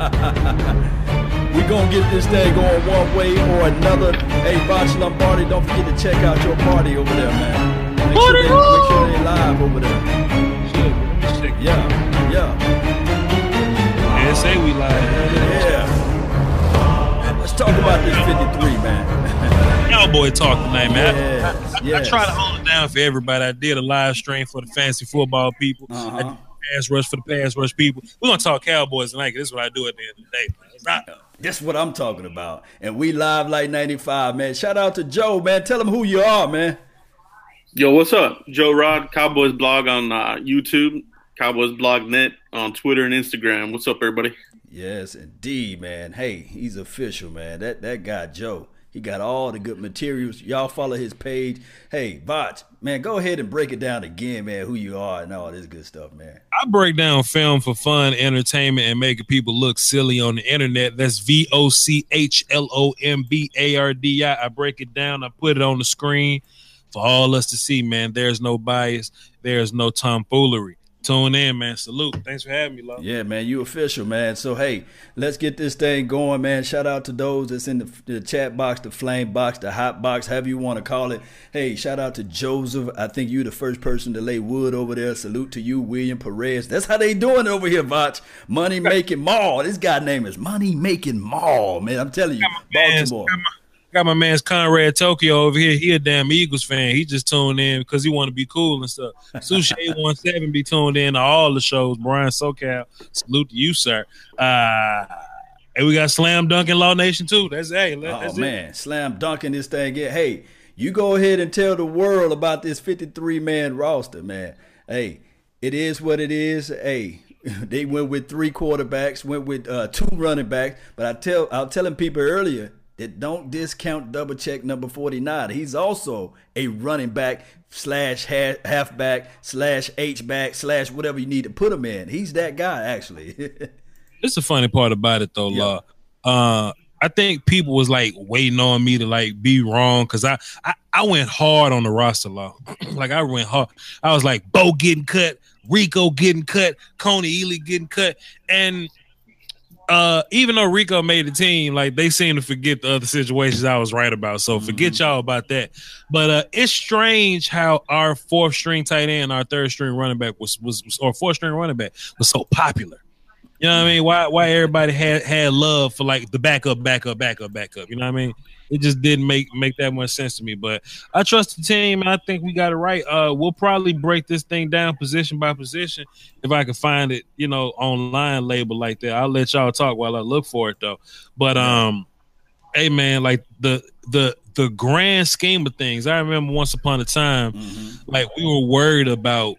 we gonna get this thing going one way or another. Hey, Voch Lombardi, don't forget to check out your party over there, man. Make sure they, make sure they live over there. Yeah, yeah. Yeah, say we live. Yeah. Let's talk about this 53, man. Cowboy talk tonight, man. Yes, I, I yes. try to hold it down for everybody. I did a live stream for the fantasy football people. Uh-huh. did pass rush for the pass rush people. We're gonna talk Cowboys tonight. 'cause This is what I do at the end of the day. man. It's not That's what I'm talking about. And we live like 95, man. Shout out to Joe, man. Tell him who you are, man. Yo, what's up? Joe Rod, Cowboys blog on uh, YouTube, Cowboys blog net on Twitter and Instagram. What's up, everybody? Yes, indeed, man. Hey, he's official, man. That that guy Joe, he got all the good materials. Y'all follow his page. Hey, Voch, man, go ahead and break it down again, man. Who you are and all this good stuff, man. I break down film for fun, entertainment, and making people look silly on the internet. That's V O C H L O M B A R D I. I break it down. I put it on the screen for all us to see, man. There's no bias. There's no tomfoolery. Tune in, man. Salute. Thanks for having me, love. Yeah, man, you official, man. So hey, let's get this thing going, man. Shout out to those that's in the, the chat box, the flame box, the hot box, however you want to call it. Hey, shout out to Joseph. I think you the first person to lay wood over there. Salute to you, William Perez. That's how they doing over here, Voch. Money making mall. This guy name is Money Making Mall, man. I'm telling you, Baltimore. got, my, got my man's Conrad Tokyo over here. He a damn Eagles fan. He just tuned in because he want to be cool and stuff. Sushi eight one seven be tuned in to all the shows. Brian SoCal, salute to you, sir. Uh, and we got Slam Dunk in Law Nation too. That's hey, Oh that's it. man, slam dunking this thing. Yeah, hey, you go ahead and tell the world about this 53 man roster, man. Hey, it is what it is. Hey, they went with three quarterbacks, went with uh, two running backs. But I tell, I was telling people earlier that don't discount double check number 49. He's also a running back slash half halfback slash H back slash whatever you need to put him in. He's that guy actually. This the funny part about it though, Yeah. Law. Uh, I think people was like waiting on me to like be wrong because I, I I went hard on the roster law. like I went hard. I was like Bo getting cut, Rico getting cut, Kony Ealy getting cut, and uh, even though Rico made the team, like they seem to forget the other situations I was right about. So forget y'all about that. But uh, it's strange how our fourth string tight end, our third string running back was was, was or fourth string running back was so popular. You know what I mean? Why why everybody had had love for like the backup, backup, backup, backup. You know what I mean? It just didn't make make that much sense to me. But I trust the team and I think we got it right. Uh we'll probably break this thing down position by position if I can find it, you know, online label like that. I'll let y'all talk while I look for it though. But um hey man, like the the the grand scheme of things, I remember once upon a time, like we were worried about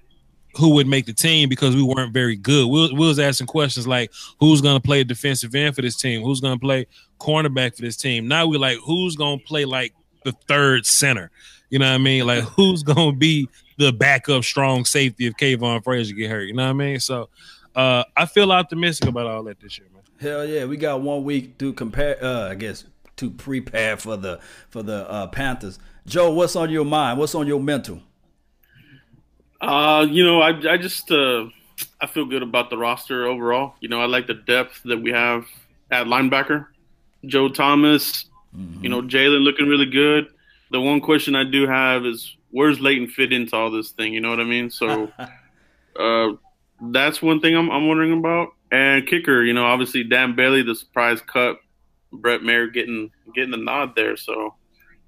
who would make the team because we weren't very good. We, we was asking questions like, who's going to play defensive end for this team? Who's going to play cornerback for this team? Now we're like, who's going to play like the third center? You know what I mean? Like, who's going to be the backup strong safety if Kavon Frazier get hurt? You know what I mean? So uh, I feel optimistic about all that this year, man. Hell yeah, we got one week to compare. Uh, I guess to prepare for the for the uh, Panthers. Joe, what's on your mind? What's on your mental? Uh, you know, I, I just uh, I feel good about the roster overall. You know, I like the depth that we have at linebacker. Joe Thomas, you know, Jaylon looking really good. The one question I do have is where's Leighton fit into all this thing? You know what I mean? So uh, that's one thing I'm, I'm wondering about. And kicker, you know, obviously Dan Bailey, the surprise cut, Brett Mayer getting getting the nod there. So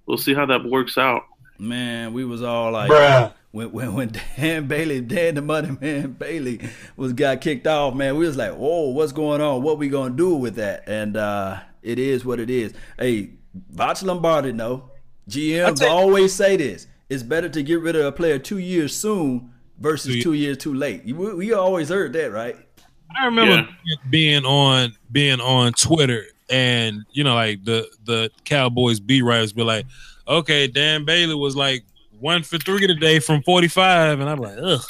we'll see how that works out. Man, we was all like, Bruh. When when when Dan Bailey, Dan the Money Man Bailey was got kicked off, man, we was like, whoa, what's going on? What we gonna do with that? And uh, it is what it is. Hey, Voch Lombardi, no. GMs tell always say this: it's better to get rid of a player two years soon versus Two two years too late. You- We, we always heard that, right? I remember being on being on Twitter and you know like the the Cowboys beat writers be like, okay, Dan Bailey was like one for three today from forty five, and I'm like, ugh.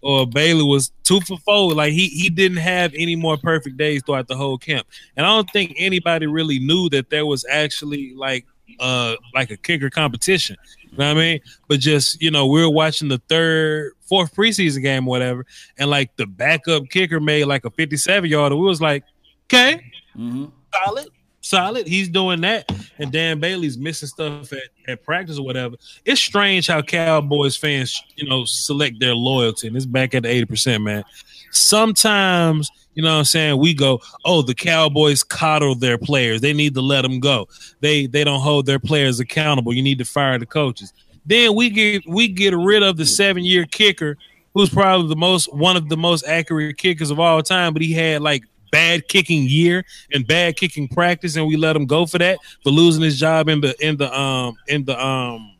Or Bailey was two for four. Like he he didn't have any more perfect days throughout the whole camp, and I don't think anybody really knew that there was actually like uh like a kicker competition. You know what I mean? But just you know, we were watching the third, fourth preseason game, or whatever, and like the backup kicker made like a fifty-seven yarder. We was like, Okay, mm-hmm. solid, solid. He's doing that, and Dan Bailey's missing stuff at, at practice or whatever. It's strange how Cowboys fans, you know, select their loyalty, and it's back at the eighty percent, man. Sometimes, you know, what I'm saying we go, oh, the Cowboys coddle their players. They need to let them go. They they don't hold their players accountable. You need to fire the coaches. Then we get we get rid of the seven year kicker, who's probably the most one of the most accurate kickers of all time, but he had like bad kicking year and bad kicking practice, and we let him go for that for losing his job in the in the um in the um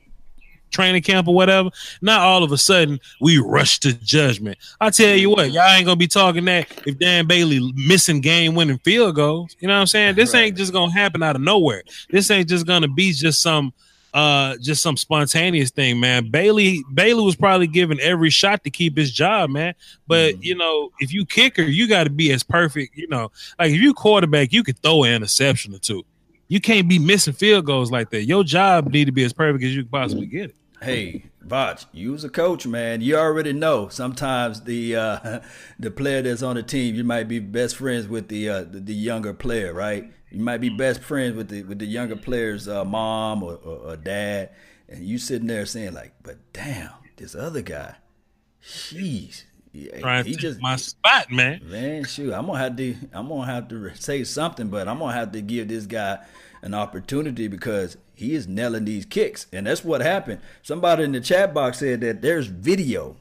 training camp or whatever. Not all of a sudden we rush to judgment. I tell you what, y'all ain't gonna be talking that if Dan Bailey missing game winning field goals. You know what I'm saying? This right. ain't just gonna happen out of nowhere. This ain't just gonna be just some uh just some spontaneous thing man bailey bailey was probably given every shot to keep his job man but mm. you know if you kicker you got to be as perfect you know like if you quarterback you could throw an interception or two you can't be missing field goals like that your job need to be as perfect as you can possibly get it hey Voch, you was a coach, man. You already know. Sometimes the uh, the player that's on the team, you might be best friends with the uh, the, the younger player, right? You might be best friends with the with the younger player's uh, mom or, or, or, dad, and you sitting there saying like, "But damn, this other guy, jeez, Trying he just my spot, man. Man, shoot, I'm gonna have to I'm gonna have to say something, but I'm gonna have to give this guy an opportunity because he is nailing these kicks, and that's what happened. Somebody in the chat box said that there's video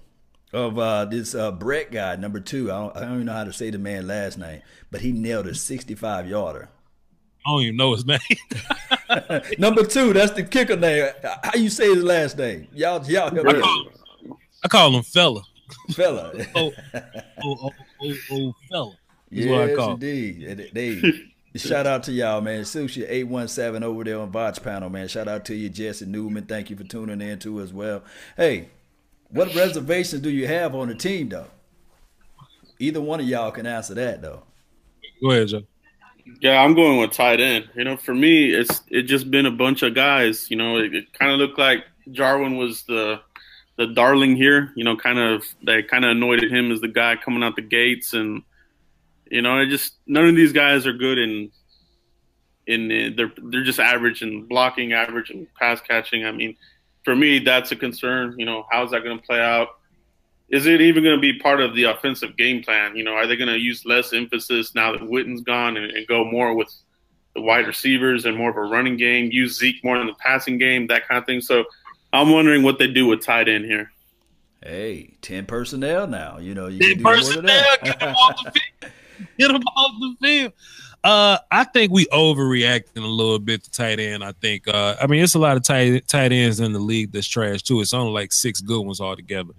of uh, this uh, Brett guy, number two. I don't, I don't even know how to say the man last name, but he nailed a 65 yarder. I don't even know his name. Number two, that's the kicker name. How you say his last name? Y'all, y'all help I, call, I call him fella. Fella. oh, oh, oh, oh, oh, fella. Is yes, indeed. They, shout out to y'all, man. Sushi eight one seven over there on Voch panel, man. Shout out to you, Jesse Newman. Thank you for tuning in too as well. Hey, what reservations do you have on the team though? Either one of y'all can answer that though. Go ahead, Joe. Yeah, I'm going with tight end. You know, for me, it's it just been a bunch of guys. You know, it, it kind of looked like Jarwin was the the darling here. You know, kind of they kind of annoyed him as the guy coming out the gates, and you know, it just none of these guys are good in in they're they're just average in blocking, average in pass catching. I mean, for me, that's a concern. You know, how's that going to play out? Is it even going to be part of the offensive game plan? You know, are they going to use less emphasis now that Witten's gone and, and, go more with the wide receivers and more of a running game, use Zeke more in the passing game, that kind of thing? So I'm wondering what they do with tight end here. Hey, 10 personnel now. You know, you 10 personnel, get them off the field. Get them off the field. Uh, I think we overreacting a little bit to tight end. I think. Uh, I mean, it's a lot of tight tight ends in the league that's trash too. It's only like six good ones altogether.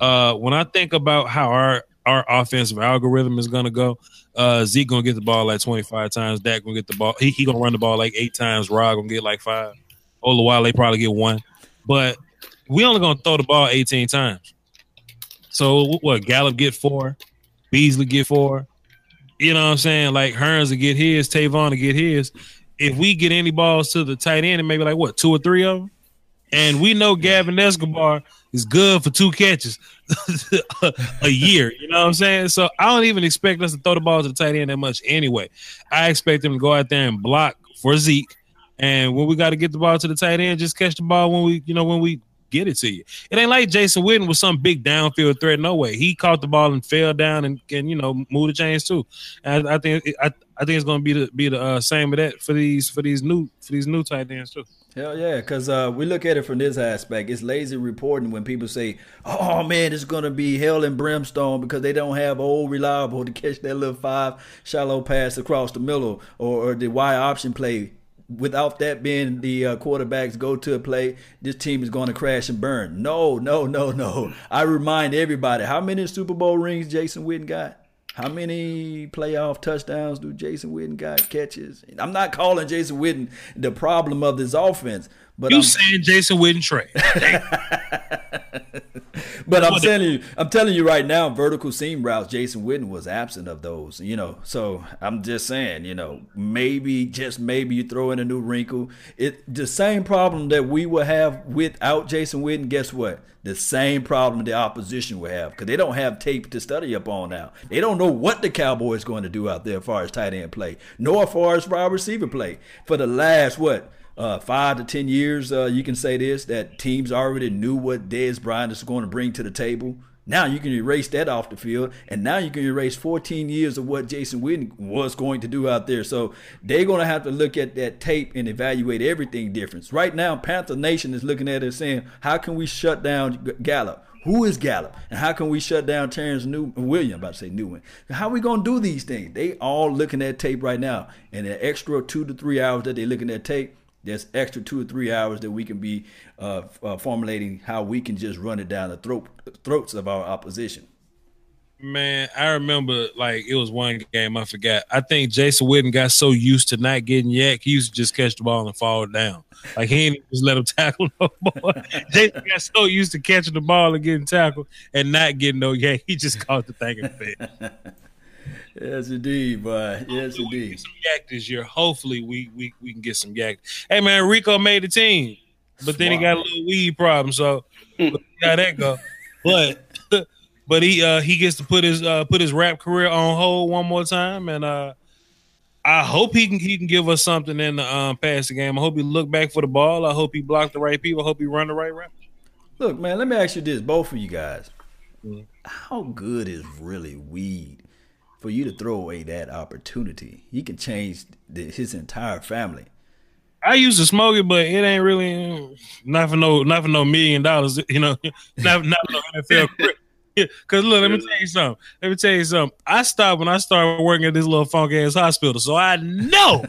Uh, when I think about how our our offensive algorithm is gonna go, uh, Zeke gonna get the ball like twenty five times. Dak gonna get the ball. He, he gonna run the ball like eight times. Rod gonna get like five. All the while they probably get one, but we only gonna throw the ball eighteen times. So what? Gallup get four, Beasley get four, you know what I'm saying? Like Hurns to get his, Tavon to get his. If we get any balls to the tight end, and maybe like what two or three of them, and we know Gavin Escobar is good for two catches a year. You know what I'm saying? So I don't even expect us to throw the ball to the tight end that much anyway. I expect him to go out there and block for Zeke. And when we got to get the ball to the tight end, just catch the ball when we, you know, when we get it to you. It ain't like Jason Witten was some big downfield threat. No way. He caught the ball and fell down and, and you know move the chains too. And I, I think I, I think it's to be the be the uh, same with that for these for these new for these new tight ends too. Hell yeah, because uh, we look at it from this aspect. It's lazy reporting when people say, "Oh man, it's gonna be hell and brimstone because they don't have old reliable to catch that little five shallow pass across the middle or, or the Y option play." without that being the uh, quarterback's go-to play, this team is going to crash and burn. No, no, no, no. I remind everybody, how many Super Bowl rings Jason Witten got? How many playoff touchdowns do Jason Witten got catches? I'm not calling Jason Witten the problem of this offense, but you I'm, saying Jason Witten trade? but I'm telling you, I'm telling you right now, vertical seam routes. Jason Witten was absent of those. You know, so I'm just saying, you know, maybe just maybe you throw in a new wrinkle. It the same problem that we will have without Jason Witten. Guess what? The same problem the opposition will have because they don't have tape to study up on now. They don't know what the Cowboys going to do out there as far as tight end play, nor as far as wide receiver play for the last what uh, five to ten years, uh, you can say this that teams already knew what Dez Bryant is going to bring to the table. Now you can erase that off the field, and now you can erase 14 years of what Jason Witten was going to do out there. So they're going to have to look at that tape and evaluate everything different. Right now, Panther Nation is looking at it saying, how can we shut down Gallup? Who is Gallup? And how can we shut down Terrence New William? About to say New one. How are we gonna do these things? They all looking at tape right now, and the extra two to three hours that they looking at tape, there's extra two or three hours that we can be uh, uh, formulating how we can just run it down the throat throats of our opposition. Man, I remember like it was one game I forgot. I think Jason Witten got so used to not getting YAC, he used to just catch the ball and fall down. Like he didn't just let him tackle no more. Jason got so used to catching the ball and getting tackled and not getting no YAC, he just caught the thing and fit. Yes, indeed, boy. Yes, indeed. Some YAC this year. Hopefully, we we we can get some YAC. Hey, man, Rico made the team, but then he got a little weed problem, so how that go. But but he uh he gets to put his uh put his rap career on hold one more time, and uh I hope he can he can give us something in the um passing game. I hope he look back for the ball. I hope he blocked the right people. I hope he run the right route. Look, man, let me ask you this, both of you guys. Mm-hmm. How good is really weed? For you to throw away that opportunity. He can change the, his entire family. I used to smoke it, but it ain't really not for no not for no million dollars. You know, not not for no NFL career. Cause look, let me tell you something. Let me tell you something. I stopped when I started working at this little funky ass hospital, so I know,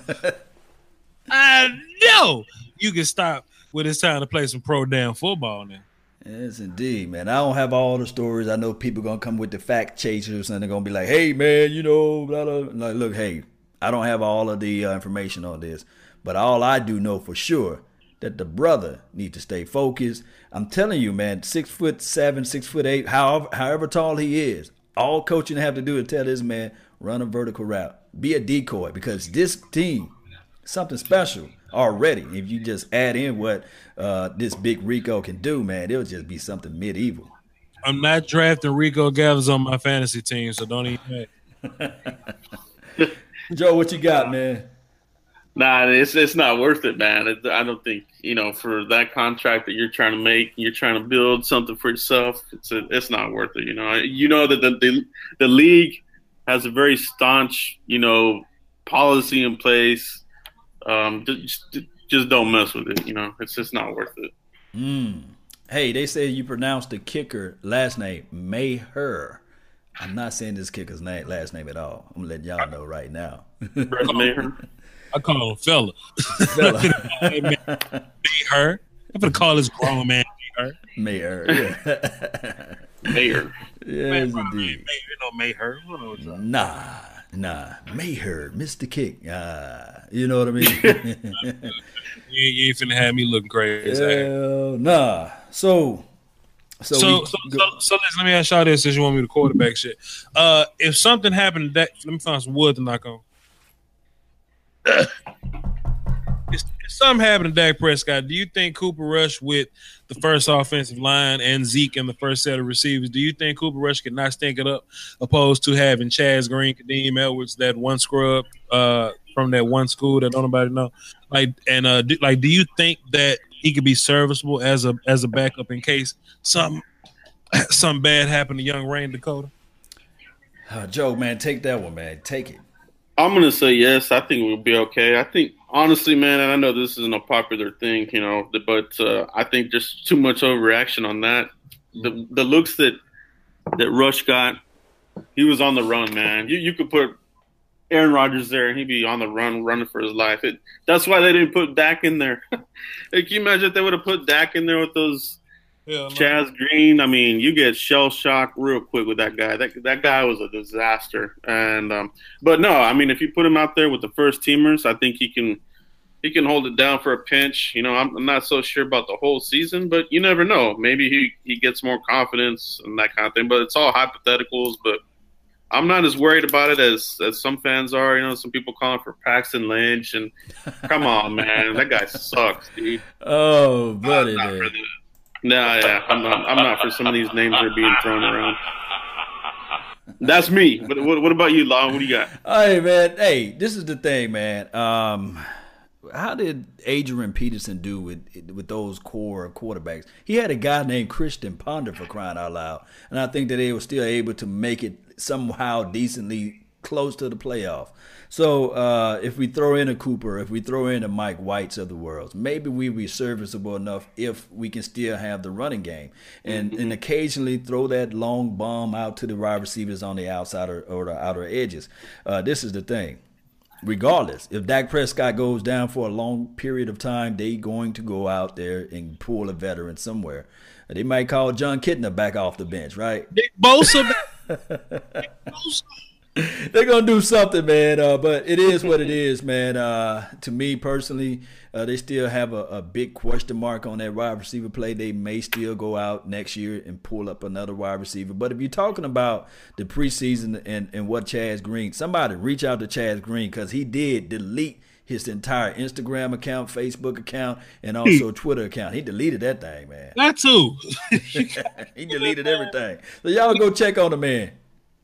I know you can stop when it's time to play some pro damn football now. Yes, indeed, man. I don't have all the stories. I know people gonna come with the fact chasers and they're gonna be like, "Hey, man, you know, blah blah." Like, look, hey, I don't have all of the uh, information on this, but all I do know for sure that the brother need to stay focused. I'm telling you, man, six foot seven, six foot eight, however, however tall he is, all coaching have to do is tell this man run a vertical route, be a decoy, because this team, something special already. If you just add in what uh, this big Rico can do, man, it'll just be something medieval. I'm not drafting Rico Gathers on my fantasy team, so don't even. Joe, what you got, man? Nah, it's it's not worth it, man. It, I don't think you know for that contract that you're trying to make, you're trying to build something for yourself. It's a, it's not worth it. You know, you know that the, the the league has a very staunch, you know, policy in place um, just, just don't mess with it. You know, it's just not worth it. Mm. Hey, they say you pronounce the kicker last name Maher. I'm not saying this kicker's name last name at all. I'm letting y'all know right now. I call him fella. Fella. Maher. I'm gonna call this grown man Maher. Maher. Yeah. Mayor. Yes, man, indeed. Mayor, you know Maher. Nah. Nah, Maher, Mr. Kick. Uh, you know what I mean? you, ain't finna have me looking crazy. Hell, nah. So, so, so, so, so, so let me ask y'all this since you want me to quarterback shit. Uh, if something happened that, let me find some wood to knock on. if, if something happened to Dak Prescott, do you think Cooper Rush with the first offensive line and Zeke in the first set of receivers, do you think Cooper Rush could not stink it up opposed to having Chaz Green, Kadeem Edwards, that one scrub uh, from that one school that don't nobody know? Like, and uh, do, like, do you think that he could be serviceable as a as a backup in case some some bad happened to young Rayne Dakota? Uh, Joe, man, take that one, man. Take it. I'm gonna say yes. I think we'll be okay. I think honestly, man, and I know this isn't a popular thing, you know, but uh, I think just too much overreaction on that. The the looks that that Rush got, he was on the run, man. You you could put Aaron Rodgers there and he'd be on the run, running for his life. It, that's why they didn't put Dak in there. like, can you imagine if they would have put Dak in there with those yeah, Chaz Green, I mean, you get shell shock real quick with that guy. That that guy was a disaster. And um, but no, I mean, if you put him out there with the first teamers, I think he can. he can hold it down for a pinch. You know, I'm, I'm, not so sure about the whole season, but you never know. Maybe he, he gets more confidence and that kind of thing. But it's all hypotheticals. But I'm not as worried about it as as some fans are. You know, some people calling for Paxton Lynch, and come on, man, that guy sucks, dude. Oh, but buddy, Nah, yeah, I'm not. I'm not for some of these names that are being thrown around. That's me. But what, what about you, Long? What do you got? Hey, man. Hey, this is the thing, man. Um, how did Adrian Peterson do with with those core quarterbacks? He had a guy named Christian Ponder for crying out loud, and I think that they were still able to make it somehow decently close to the playoff. So uh, if we throw in a Cooper, if we throw in a Mike Whites of the world, maybe we be serviceable enough if we can still have the running game and mm-hmm. and occasionally throw that long bomb out to the wide receivers on the outside or, or the outer edges. Uh, this is the thing. Regardless, if Dak Prescott goes down for a long period of time, they going to go out there and pull a veteran somewhere. They might call Jon Kitna back off the bench, right? Nick Bosa. They're gonna do something, man. Uh, but it is what it is, man. Uh, to me personally, uh, they still have a, a, big question mark on that wide receiver play. They may still go out next year and pull up another wide receiver. But if you're talking about the preseason and, and what Chaz Green, somebody reach out to Chaz Green because he did delete his entire Instagram account, Facebook account, and also Twitter account. He deleted that thing, man. That too. he deleted everything. So y'all go check on the man.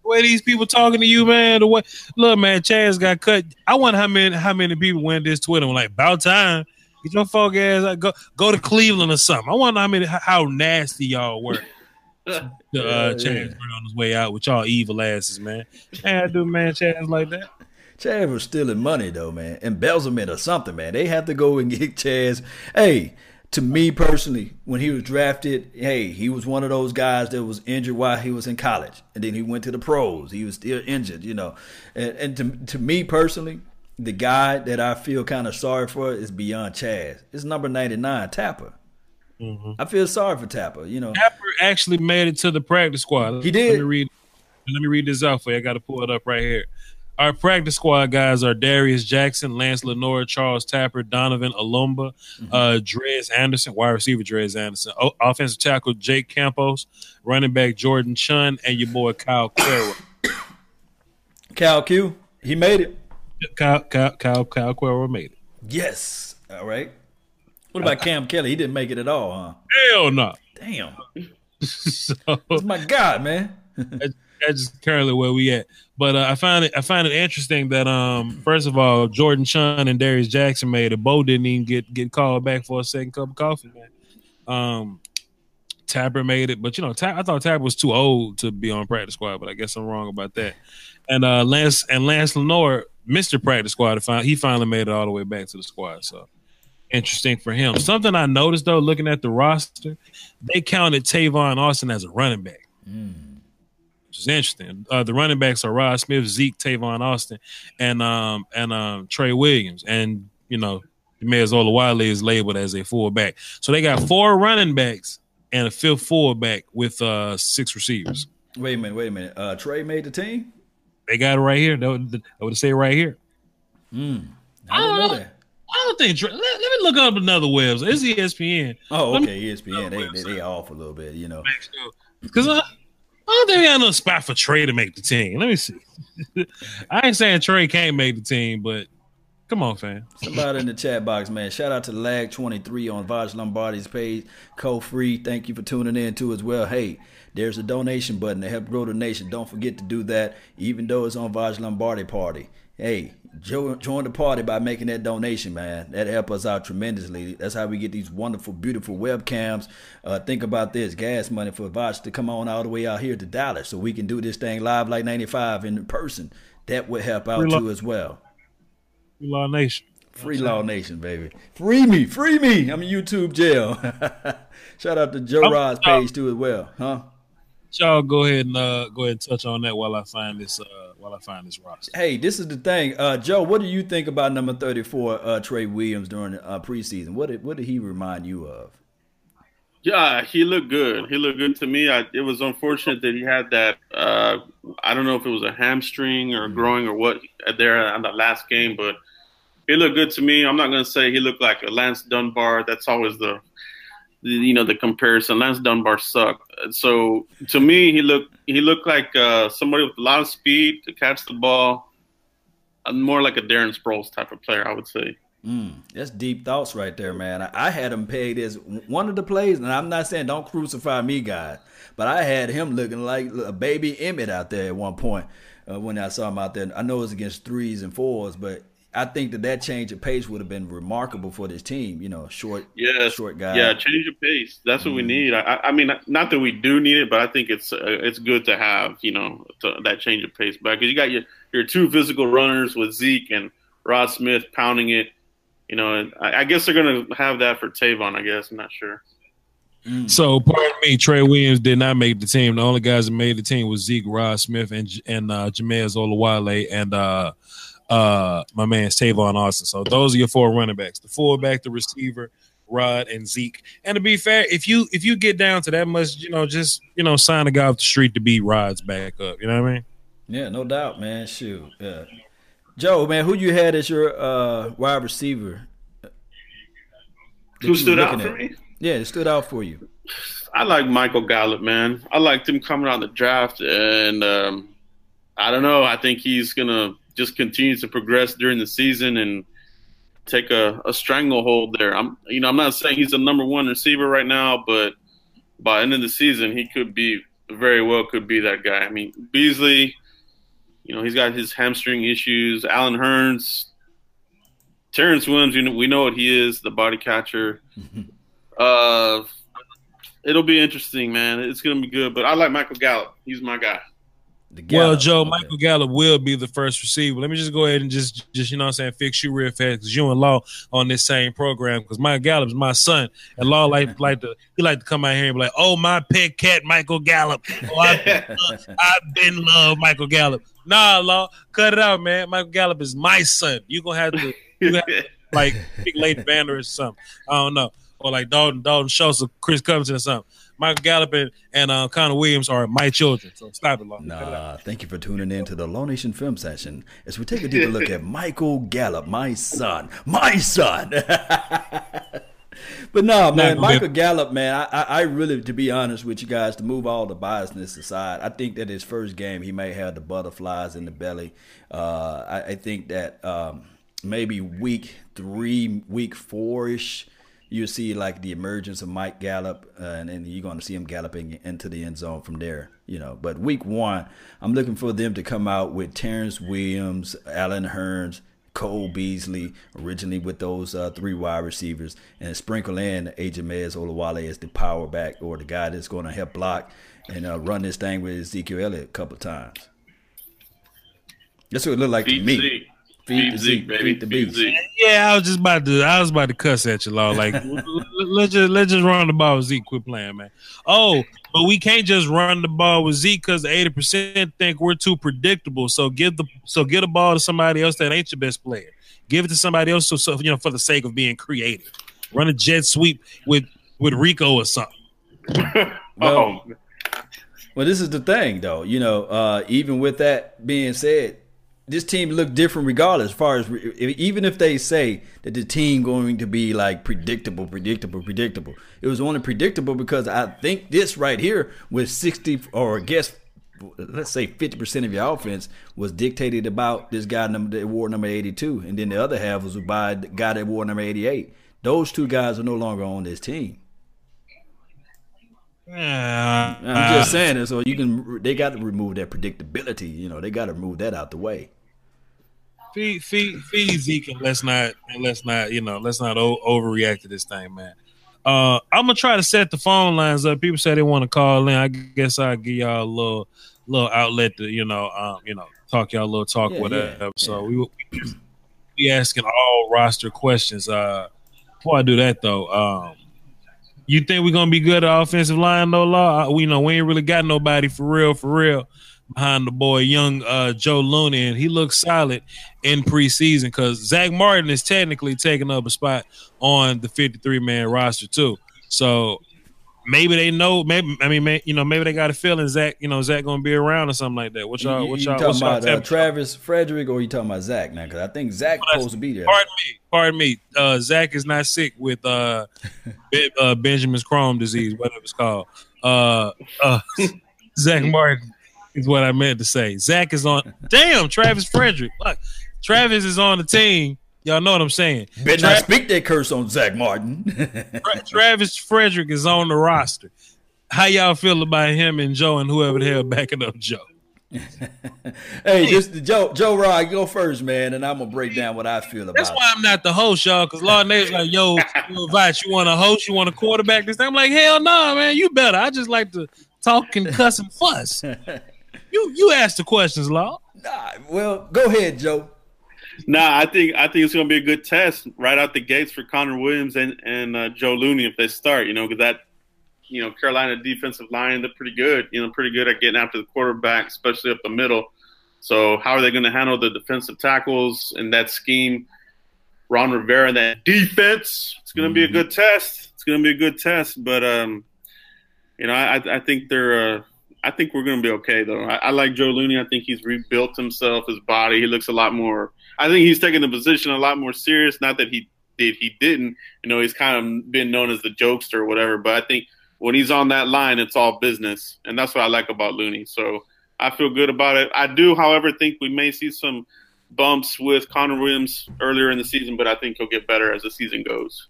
The way these people talking to you, man. The way look, man, Chaz got cut. I wonder how many how many people went this Twitter I'm like about time. Get your fuck ass go go to Cleveland or something. I wonder how many how nasty y'all were. the uh, yeah, Chaz yeah. on his way out with y'all evil asses, man. I do man Chaz like that. Chaz was stealing money though, man. Embezzlement or something, man. They have to go and get Chaz. Hey, to me personally, when he was drafted, hey, he was one of those guys that was injured while he was in college, and then he went to the pros. He was still injured, you know. And, and to to me personally, the guy that I feel kind of sorry for is beyond Chaz. It's number ninety nine, Tapper. Mm-hmm. I feel sorry for Tapper. You know, Tapper actually made it to the practice squad. He did. Let me read. Let me read this out for you. I got to pull it up right here. Our practice squad guys are Darius Jackson, Lance Lenoir, Charles Tapper, Donovan Olumba, mm-hmm. uh, Drez Anderson, wide receiver Drez Anderson, o- offensive tackle Jake Campos, running back Jordan Chunn, and your boy Kyle Queiro. Cal Q, he made it. Kyle, Kyle, Kyle, Kyle Queiro made it. Yes. All right. What about Cam Kelly? He didn't make it at all, huh? Hell no. Damn. so, That's my God, man. That's currently where we at. But uh, I find it I find it interesting that um first of all Jordan Chunn and Darius Jackson made it. Bo didn't even get get called back for a second cup of coffee, man. Um, Tapper made it, but you know I thought Tapper was too old to be on practice squad, but I guess I'm wrong about that. And uh, Lance and Lance Lenoir, Mister Practice Squad, he finally made it all the way back to the squad. So interesting for him. Something I noticed though, looking at the roster, they counted Tavon Austin as a running back. Mm which is interesting. Uh, the running backs are Rod Smith, Zeke, Tavon Austin, and um and um Trey Williams, and you know Zola Wiley is labeled as a fullback. So they got four running backs and a fifth fullback with uh six receivers. Wait a minute, wait a minute. Uh, Trey made the team. They got it right here. That would, I would say right here. Mm, I, don't know that. I don't think. Let, let, me look up another website. It's ESPN. Oh, okay, ESPN. They, they, they off a little bit, you know. Because I don't think we got no spot for Trey to make the team. Let me see. I ain't saying Trey can't make the team, but come on, fam. Somebody in the chat box, man. Shout out to Lag23 on Voch Lombardi's page. Co free. Thank you for tuning in too as well. Hey, there's a donation button to help grow the nation. Don't forget to do that, even though it's on Vaj Lombardi Party. Hey, join the party by making that donation, man. That help us out tremendously. That's how we get these wonderful, beautiful webcams. Uh, think about this: gas money for Voch to come on all the way out here to Dallas, so we can do this thing live like '95 in person. That would help out Free too as well. Free Law Nation. Free Law Nation, baby. Free me, free me. I'm in YouTube jail. Shout out to Joe Rod's page too as well, huh? Y'all go ahead and uh, go ahead and touch on that while I find this. Uh, while I find this roster. Hey, this is the thing, uh, Joe. What do you think about number thirty-four, uh, Trey Williams during uh, preseason? What did what did he remind you of? Yeah, he looked good. He looked good to me. I, it was unfortunate that he had that. Uh, I don't know if it was a hamstring or mm-hmm. growing or what there on the last game, but he looked good to me. I'm not gonna say he looked like a Lance Dunbar. That's always the, the you know the comparison. Lance Dunbar sucked. So to me, he looked he looked like uh, somebody with a lot of speed to catch the ball. Uh, more like a Darren Sproles type of player, I would say. Mm, that's deep thoughts right there, man. I, I, had him pegged as one of the plays, and I'm not saying don't crucify me, guys, but I had him looking like a baby Emmitt out there at one point uh, when I saw him out there. I know it was against threes and fours, but I think that that change of pace would have been remarkable for this team. You know, short, yeah, short guy. Yeah, change of pace. That's what mm-hmm. we need. I, I, mean, not that we do need it, but I think it's uh, it's good to have. You know, to, that change of pace back because you got your your two physical runners with Zeke and Rod Smith pounding it. You know, I, I guess they're going to have that for Tavon. I guess I'm not sure. Mm. So, pardon me, Trey Williams did not make the team. The only guys that made the team was Zeke, Rod Smith, and and uh, Jamize Olawale, and uh, uh, my man Tavon Austin. So those are your four running backs: the fullback, the receiver, Rod, and Zeke. And to be fair, if you if you get down to that much, you know, just you know, sign a guy off the street to beat Rod's back up. You know what I mean? Yeah, no doubt, man. Shoot, yeah. Joe, man, who you had as your uh, wide receiver? Who stood out for at? me? Yeah, it stood out for you. I like Michael Gallup, man. I liked him coming out the draft, and um, I don't know. I think he's gonna just continues to progress during the season and take a, a stranglehold there. I'm, you know, I'm not saying he's the number one receiver right now, but by end of the season, he could be very well could be that guy. I mean, Beasley, you know, he's got his hamstring issues. Allen Hurns, Terrence Williams, you know, we know what he is, the body catcher. uh, it'll be interesting, man. It's gonna be good. But I like Michael Gallup. He's my guy. Well, Joe. Michael Gallup will be the first receiver. Let me just go ahead and just, just you know, I'm saying, fix you real fast because you and Law on this same program. Because Michael Gallup's my son, and Law like like to he like to come out here and be like, "Oh, my pet cat, Michael Gallup. Oh, I've been, I've been love Michael Gallup." Nah, Law, cut it out, man. Michael Gallup is my son. You're gonna have to, you have to like big Leighton Vander or something. I don't know or like Dalton Dalton Schultz or Chris Covington or something. Michael Gallup and, and uh, Connor Williams are my children. So stop it, Long. Nah, thank you for tuning in to the Law Nation Film Session as we take a deeper look at Michael Gallup, my son, my son. but no, man, Michael Gallup, man, I, I really, to be honest with you guys, to move all the biasness aside, I think that his first game he may have the butterflies in the belly. Uh, I, I, think that um, maybe week three, week four ish you see like the emergence of Mike Gallup, uh, and then you're going to see him galloping into the end zone from there. You know, but week one, I'm looking for them to come out with Terrence Williams, Allen Hurns, Cole Beasley, originally with those uh, three wide receivers, and sprinkle in Ajamayers Olawale as the power back or the guy that's going to help block and uh, run this thing with Ezekiel Elliott a couple times. That's what it looked like to me. Feed, the Zeke, baby. Feed the beast. Yeah, I was just about to. I was about to cuss at you, law. Like, let's just let's just run the ball with Zeke. Quit playing, man. Oh, but we can't just run the ball with Zeke because eighty percent think we're too predictable. So give the so get a ball to somebody else that ain't your best player. Give it to somebody else. So, so you know, for the sake of being creative, run a jet sweep with with Rico or something. well, oh. well, this is the thing, though. You know, uh, even with that being said, this team looked different regardless. As far as even if they say that the team going to be like predictable, predictable, predictable, it was only predictable because I think this right here was sixty or I guess let's say fifty percent of your offense was dictated about this guy number award number eighty two, and then the other half was by the guy that wore number eighty eight. Those two guys are no longer on this team. Yeah, I'm just saying it. So you can, they got to remove that predictability. You know, they got to remove that out the way. Feed, feed, feed Zeke, and let's not, and let's not, you know, let's not o- overreact to this thing, man. Uh, I'm gonna try to set the phone lines up. People say they want to call in. I guess I'll give y'all a little, little outlet to, you know, um, you know, talk y'all a little talk, yeah, whatever. Yeah, so yeah. we we asking all roster questions. Uh, before I do that though, um, you think we're gonna be good at offensive line though, Law? We know we ain't really got nobody for real, for real behind the boy young uh, Joe Looney, and he looks solid in preseason because Zack Martin is technically taking up a spot on the 53 man roster too. So maybe they know. Maybe I mean, may, you know, maybe they got a feeling Zach. You know, Zach gonna be around or something like that. What y'all? You, what you y'all? talking y'all about uh, Travis Frederick or you talking about Zach now? Because I think Zach supposed to be there. Pardon me. Pardon me. Uh, Zach is not sick with uh, uh, Benjamin's Chrome disease, whatever it's called. Uh, uh, Zack Martin is what I meant to say. Zach is on. Damn, Travis Frederick. Look, Travis is on the team. Y'all know what I'm saying. Better Tra- not speak that curse on Zack Martin. Travis Frederick is on the roster. How y'all feel about him and Joe and whoever the hell backing up Joe? hey, just Joe Joe Rod, go first, man, and I'm gonna break down what I feel about. That's why I'm not the host, y'all. Because Law Nate's like, yo, you invite, you want a host, you want a quarterback this time. I'm like, hell no, nah, man, you better. I just like to talk and cuss and fuss. You you ask the questions, Law. Nah, well, go ahead, Joe. Nah, I think I think it's going to be a good test right out the gates for Connor Williams and and uh, Joe Looney if they start. You know, because that you know Carolina defensive line they're pretty good. You know, pretty good at getting after the quarterback, especially up the middle. So how are they going to handle the defensive tackles in that scheme? Ron Rivera and that defense. It's going to be a good test. It's going to be a good test. But um, you know, I I think they're. Uh, I think we're going to be okay, though. I, I like Joe Looney. I think he's rebuilt himself, his body. He looks a lot more. I think he's taking the position a lot more serious. Not that he did, he didn't. You know, he's kind of been known as the jokester or whatever. But I think when he's on that line, it's all business, and that's what I like about Looney. So I feel good about it. I do, however, think we may see some bumps with Connor Williams earlier in the season, but I think he'll get better as the season goes.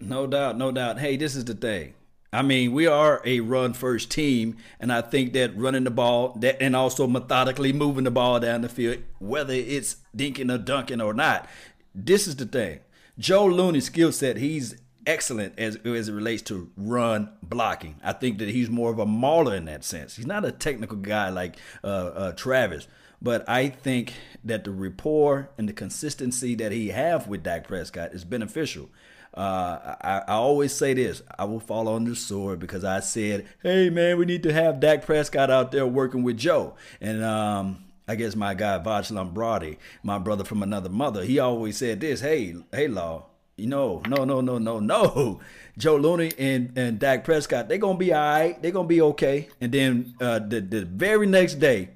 No doubt, no doubt. Hey, this is the thing. I mean, we are a run first team, and I think that running the ball that and also methodically moving the ball down the field, whether it's dinking or dunking or not, this is the thing. Joe Looney's skill set, he's excellent as as it relates to run blocking. I think that he's more of a mauler in that sense. He's not a technical guy like uh, uh, Travis, but I think that the rapport and the consistency that he have with Dak Prescott is beneficial. Uh, I, I always say this: I will fall on the sword because I said, "Hey, man, we need to have Dak Prescott out there working with Joe." And um, I guess my guy Voch Lombardi, my brother from another mother, he always said this: "Hey, hey, Law, you know, no, no, no, no, no. Joe Looney and and Dak Prescott, they're gonna be all right. They're gonna be okay." And then uh, the the very next day,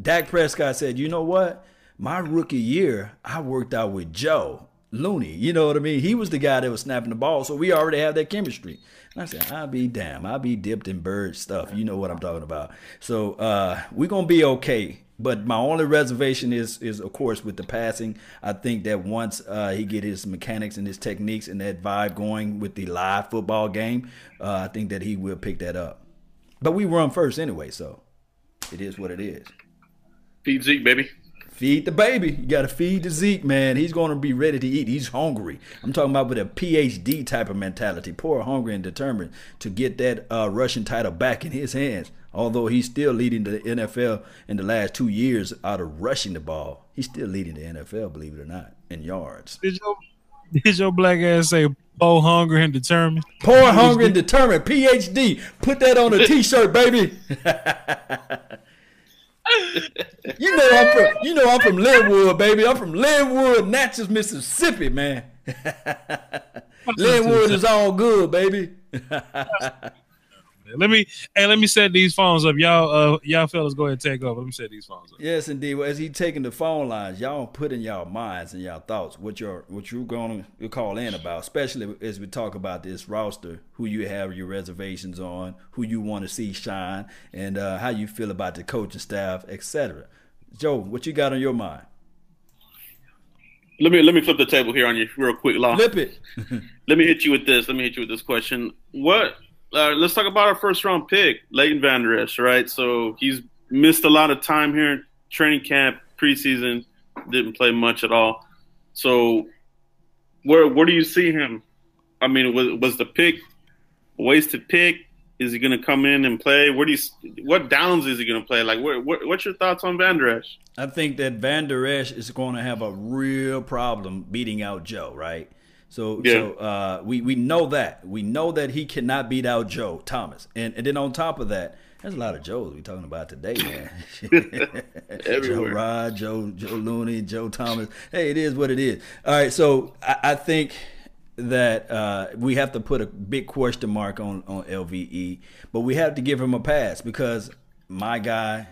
Dak Prescott said, "You know what? My rookie year, I worked out with Joe." Looney. You know what I mean? He was the guy that was snapping the ball, so we already have that chemistry. And I said, I'll be damn, I'll be dipped in bird stuff. You know what I'm talking about. So uh, we're gonna be okay. But my only reservation is is of course with the passing. I think that once uh, he get his mechanics and his techniques and that vibe going with the live football game, uh, I think that he will pick that up. But we run first anyway, so it is what it is. Feed Zeke, baby. Feed the baby. You got to feed the Zeke, man. He's going to be ready to eat. He's hungry. I'm talking about with a PhD type of mentality. Poor, hungry, and determined to get that uh, Russian title back in his hands. Although he's still leading the NFL in the last two years out of rushing the ball, he's still leading the NFL, believe it or not, in yards. Did your did your black ass say "Poor, hungry, and determined"? Poor, hungry, and determined. PhD. Put that on a T-shirt, baby. you know I'm from. You know I'm from Linwood, baby. I'm from Linwood, Natchez, Mississippi, man. Linwood is all good, baby. Let me hey, let me set these phones up. Y'all uh y'all fellas go ahead and take over. Let me set these phones up. Yes, indeed. Well, as he taking the phone lines, y'all put in y'all minds and y'all thoughts what you're what you're going to call in about, especially as we talk about this roster, who you have your reservations on, who you want to see shine, and uh, how you feel about the coaching staff, etc. Joe, what you got on your mind? Let me let me flip the table here on you real quick, Law. Flip it. Let me hit you with this. Let me hit you with this question. What? Uh, let's talk about our first round pick, Leighton Van Der Esch, right? So he's missed a lot of time here in training camp, preseason, didn't play much at all. So where where do you see him? I mean, was was the pick a wasted pick? Is he going to come in and play? Where do you? What downs is he going to play? Like, what, what, what's your thoughts on Van Der Esch? I think that Van Der Esch is going to have a real problem beating out Joe, right? So, Yeah. so uh, we we know that we know that he cannot beat out Joe Thomas, and and then on top of that, there's a lot of Joes we talking about today, man. Joe Rod, Joe Joe Looney, Joe Thomas. Hey, it is what it is. All right, so I, I think that uh, we have to put a big question mark on on LVE, but we have to give him a pass because my guy,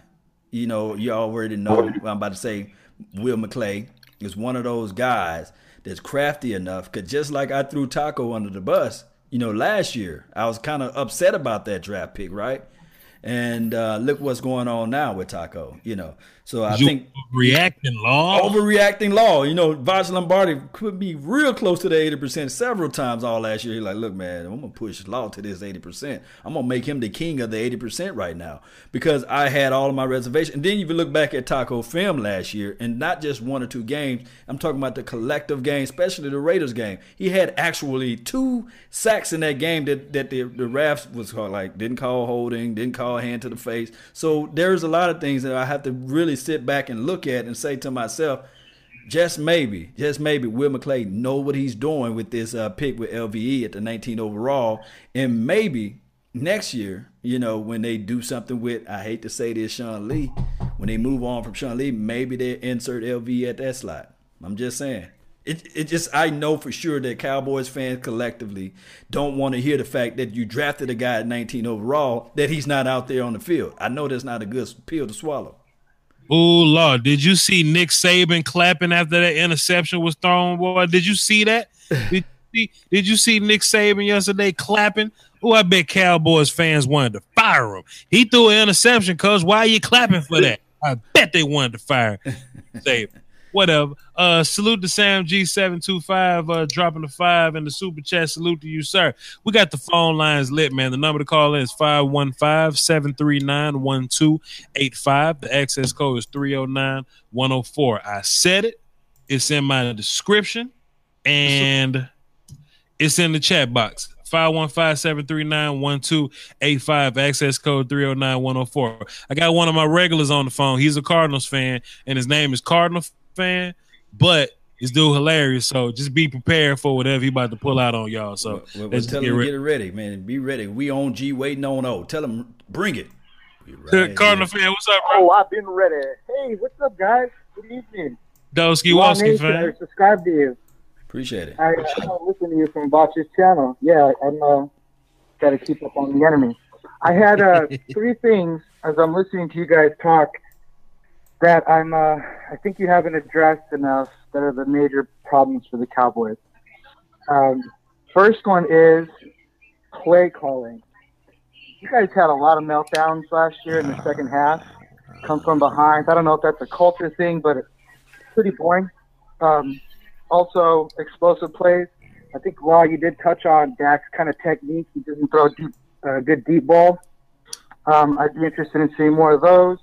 you know, you already know I'm about to say. Will McClay is one of those guys that's crafty enough. Cause just like I threw Taco under the bus, you know, last year I was kind of upset about that draft pick, right? And uh, look what's going on now with Taco, you know. So I You think reacting law. overreacting law. You know, Voch Lombardi could be real close to the 80% several times all last year. He's like, look, man, I'm going to push law to this 80%. I'm going to make him the king of the 80% right now because I had all of my reservations. And then if you look back at Taco film last year and not just one or two games. I'm talking about the collective game, especially the Raiders game. He had actually two sacks in that game that, that the, the refs was called, like, didn't call holding, didn't call hand to the face. So there's a lot of things that I have to really sit back and look at and say to myself, just maybe, just maybe, Will McClay know what he's doing with this uh, pick with LVE at the 19 overall, and maybe next year, you know, when they do something with, I hate to say this, Sean Lee, when they move on from Sean Lee, maybe they insert LVE at that slot. I'm just saying. It, it just I know for sure that Cowboys fans collectively don't want to hear the fact that you drafted a guy at 19 overall that he's not out there on the field. I know that's not a good pill to swallow. Oh Lord, did you see Nick Saban clapping after that interception was thrown, boy? Did you see that? Did you see, did you see Nick Saban yesterday clapping? Oh, I bet Cowboys fans wanted to fire him. He threw an interception, cuz why are you clapping for that? I bet they wanted to fire Saban. Whatever. Uh salute to Sam G725 uh dropping the five in the super chat. Salute to you, sir. We got the phone lines lit, man. The number to call in is 515-739-1285. The access code is 309-104. I said it. It's in my description and it's in the chat box. 515-739-1285 access code 309-104 i got one of my regulars on the phone he's a cardinals fan and his name is cardinal fan but this dude hilarious so just be prepared for whatever he about to pull out on y'all so Well, well, let's tell get him to get it ready, man. Be ready. We on G waiting on O. Tell him bring it. We right cardinal fan what's up bro Oh, I've been ready. Hey, what's up, guys? Good evening. Dosky Long Woski Nation, fan I subscribe to you. Appreciate it. I, I don't listen to you from Voch's channel. Yeah, I'm uh, got to keep up on the enemy. I had uh, three things as I'm listening to you guys talk that I'm. Uh, I think you haven't addressed enough that are the major problems for the Cowboys. Um, first one is play calling. You guys had a lot of meltdowns last year in the second half. Come from behind. I don't know if that's a culture thing, but it's pretty boring. Um, also, explosive plays. I think Law, you did touch on Dak's kind of technique. He doesn't throw a deep, uh, good deep ball. Um, I'd be interested in seeing more of those.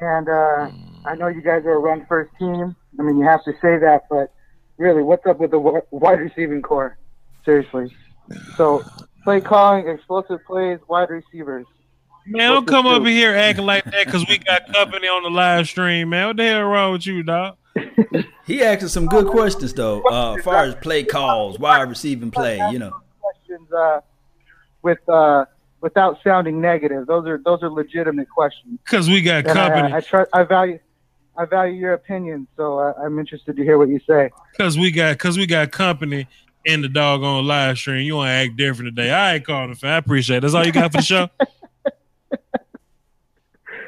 And uh, I know you guys are a run first team. I mean, you have to say that, but really, what's up with the wide receiving core? Seriously. So, play calling, explosive plays, wide receivers. man don't come this up here acting like that because we got company on the live stream man what the hell wrong with you dog He asked some good questions though, uh, as far as play calls, wide receiving play. You know, questions uh, with uh, without sounding negative. Those are those are legitimate questions. because we got And company I, I, try, I value I value your opinion, so I, I'm interested to hear what you say. Cause we got cause we got company in the doggone live stream. You want to act different today. I All right, Carter fan. I appreciate it. That's all you got for the show.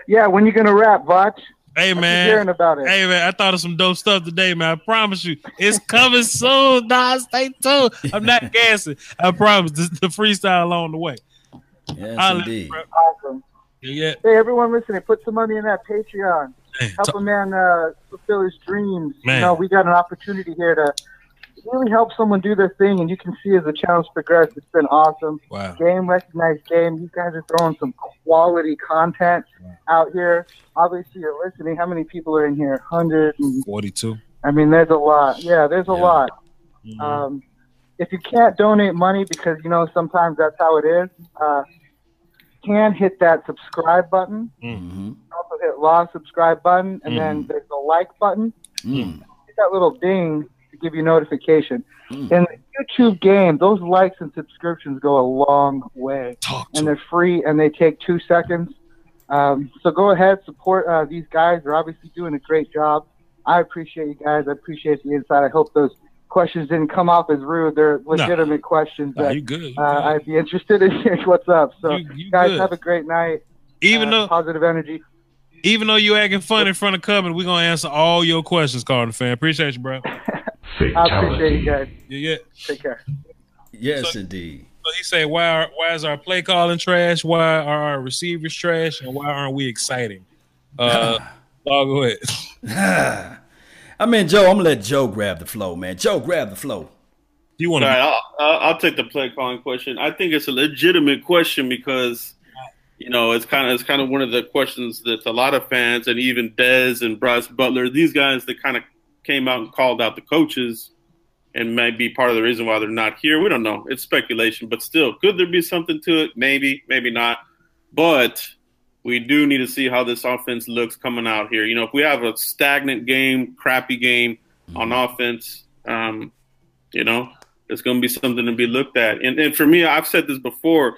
Yeah, when you gonna rap, Voch? hey keep hearing man. about it. Hey man, I thought of some dope stuff today, man. I promise you, it's coming soon. Nah, stay tuned. I'm not gassing. I promise. The freestyle along the way. Yes I'll- indeed. Awesome. Yeah, Hey, everyone listening, put some money in that Patreon. yeah. Help a man uh, fulfill his dreams. Man. You know, we got an opportunity here to really help someone do their thing, and you can see as the channel's progressed, it's been awesome. Wow. game recognized game. You guys are throwing some quality content out here. Obviously, you're listening. How many people are in here? 142. I mean, there's a lot. Yeah, there's a Yeah. lot. Mhm. Um, if you can't donate money because you know sometimes that's how it is, uh, can hit that subscribe button. Mm-hmm. Also hit law subscribe button, and then Mhm. there's the like button. Mm. Hit that little ding to give you notification. Mm. In the YouTube game, those likes and subscriptions go a long way. And they're free and they take two seconds. Um, so go ahead, support uh, these guys. They're obviously doing a great job. I appreciate you guys. I appreciate the insight. I hope those questions didn't come off as rude. They're legitimate questions Nah, that you good? You uh, good. I'd be interested in hearing what's up. So, You- you guys, good. have a great night. even Uh, though positive energy. even though you acting fun in front of Covenant, we're gonna answer all your questions, Cardinal fan. Appreciate you, bro. I appreciate you guys. Yeah, yeah. Take care. Yes, So- indeed. So he said, "Why? Are, why is our play calling trash? Why are our receivers trash? And why aren't we exciting?" Uh, dog, go ahead. I mean, Joe, I'm gonna let Joe grab the flow, man. Joe, grab the flow. Do you want All to? right, I'll, I'll, I'll take the play calling question. I think it's a legitimate question because, you know, it's kind of it's kind of one of the questions that a lot of fans and even Dez and Brice Butler, these guys that kind of came out and called out the coaches, and may be part of the reason why they're not here. We don't know. It's speculation, but still, could there be something to it? Maybe, maybe not. But we do need to see how this offense looks coming out here. You know, if we have a stagnant game, crappy game on offense, um, you know, it's going to be something to be looked at. And, and for me, I've said this before.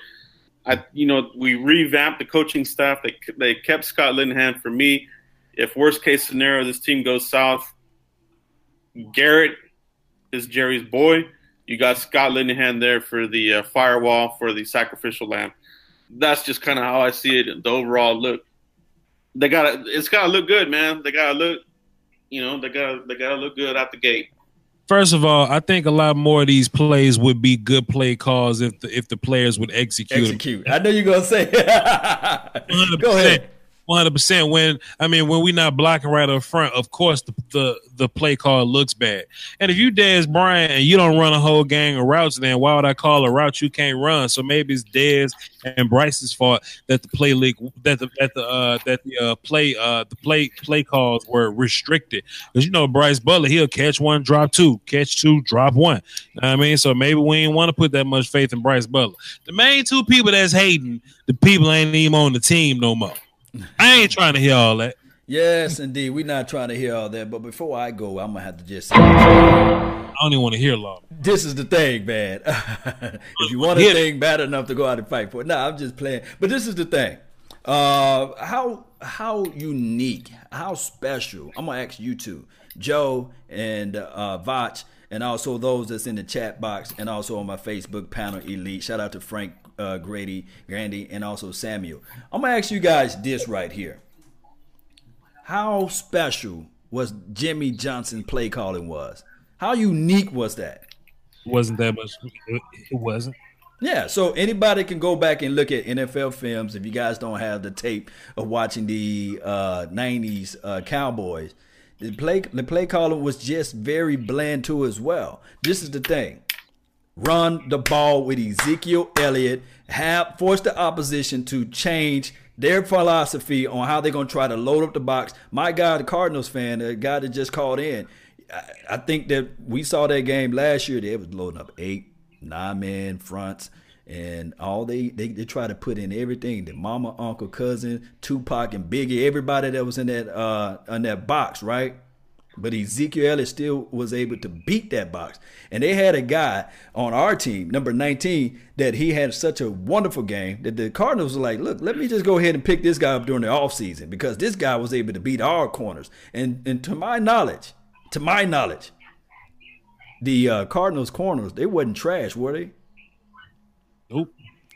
I, you know, we revamped the coaching staff. They they kept Scott Linehan. For me, if worst case scenario, this team goes south, Garrett is Jerry's boy. You got Scott Linehan there for the uh, firewall for the sacrificial lamb. That's just kind of how I see it. The overall look. They got to It's got to look good, man. They got to look. You know, they got they got to look good out the gate. First of all, I think a lot more of these plays would be good play calls if the if the players would execute. them. Execute. I know you're gonna say. Go ahead. One hundred percent. When I mean, when we're not blocking right up front, of course the, the the play call looks bad. And if you Dez Bryant and you don't run a whole gang of routes, then why would I call a route you can't run? So maybe it's Dez and Brice's fault that the play league that the that the uh, that the uh, play uh, the play play calls were restricted because you know Brice Butler he'll catch one, drop two, catch two, drop one. You know what I mean, so maybe we ain't want to put that much faith in Brice Butler. The main two people that's hating, the people ain't even on the team no more. I ain't trying to hear all that. Yes, indeed. We're not trying to hear all that, but before I go, I'm gonna have to just say I don't even want to hear long. this is the thing, man. if you want a thing bad enough to go out and fight for it, no, I'm just playing. But this is the thing. Uh, how how unique, how special? I'm gonna ask you two, Joe and uh, Voch, and also those that's in the chat box, and also on my Facebook panel, Elite. Shout out to Frank uh, Grady, Grandy, and also Samuel. I'm gonna ask you guys this right here. How special was Jimmy Johnson play calling was? How unique was that? Wasn't that much? It, wasn't. Yeah, so anybody can go back and look at NFL films if you guys don't have the tape of watching the uh, '90s uh, Cowboys. The play the play calling was just very bland too as well. This is the thing: run the ball with Ezekiel Elliott, have force the opposition to change their philosophy on how they're going to try to load up the box. My guy, the Cardinals fan, the guy that just called in, I, think that we saw that game last year. They was loading up eight, nine man fronts. And all they, they they try to put in everything the mama, uncle, cousin, Tupac, and Biggie, everybody that was in that uh in that box, right? But Ezekiel Elliott still was able to beat that box. And they had a guy on our team, number 19, that he had such a wonderful game that the Cardinals were like, look, let me just go ahead and pick this guy up during the offseason because this guy was able to beat our corners. And and to my knowledge, to my knowledge, the uh, Cardinals corners, they wasn't trash, were they? Nope.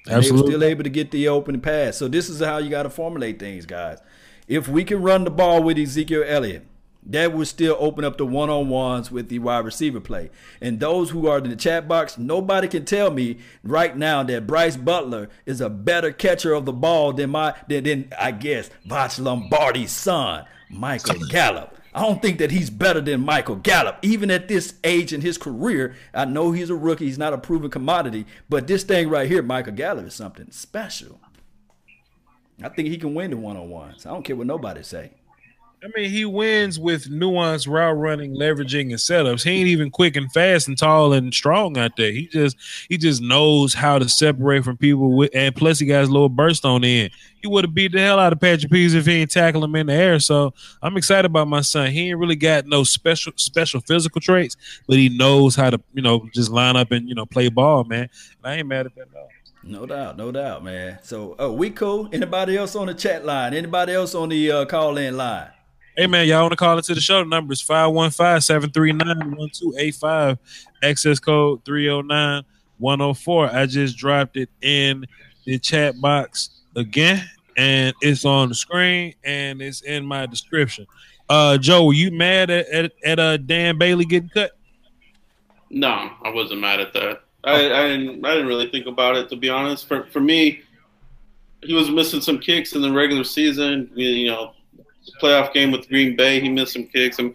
And they were still able to get the open pass. So this is how you got to formulate things, guys. If we can run the ball with Ezekiel Elliott, that would still open up the one-on-ones with the wide receiver play. And those who are in the chat box, nobody can tell me right now that Brice Butler is a better catcher of the ball than my than, than I guess Voch Lombardi's son, Michael Gallup. I don't think that he's better than Michael Gallup, even at this age in his career. I know he's a rookie; he's not a proven commodity. But this thing right here, Michael Gallup, is something special. I think he can win the one-on-ones. I don't care what nobody say. I mean, he wins with nuanced route running, leveraging, and setups. He ain't even quick and fast and tall and strong out there. He just he just knows how to separate from people. With, and plus, he got his little burst on the end. He would have beat the hell out of Patrick Peterson if he ain't tackle him in the air. So I'm excited about my son. He ain't really got no special special physical traits, but he knows how to you know just line up and you know play ball, man. And I ain't mad at that at all. No doubt, no doubt, man. So, oh, we cool. Anybody else on the chat line? Anybody else on the uh, call in line? Hey man, y'all want to call into the show? The number is 515-739-1285. Access code 309-104. I just dropped it in the chat box again, and it's on the screen and it's in my description. Uh Joe, were you mad at, at, at uh Dan Bailey getting cut? No, I wasn't mad at that. I, I didn't. I didn't really think about it to be honest. For for me, he was missing some kicks in the regular season. You know, playoff game with Green Bay, he missed some kicks. And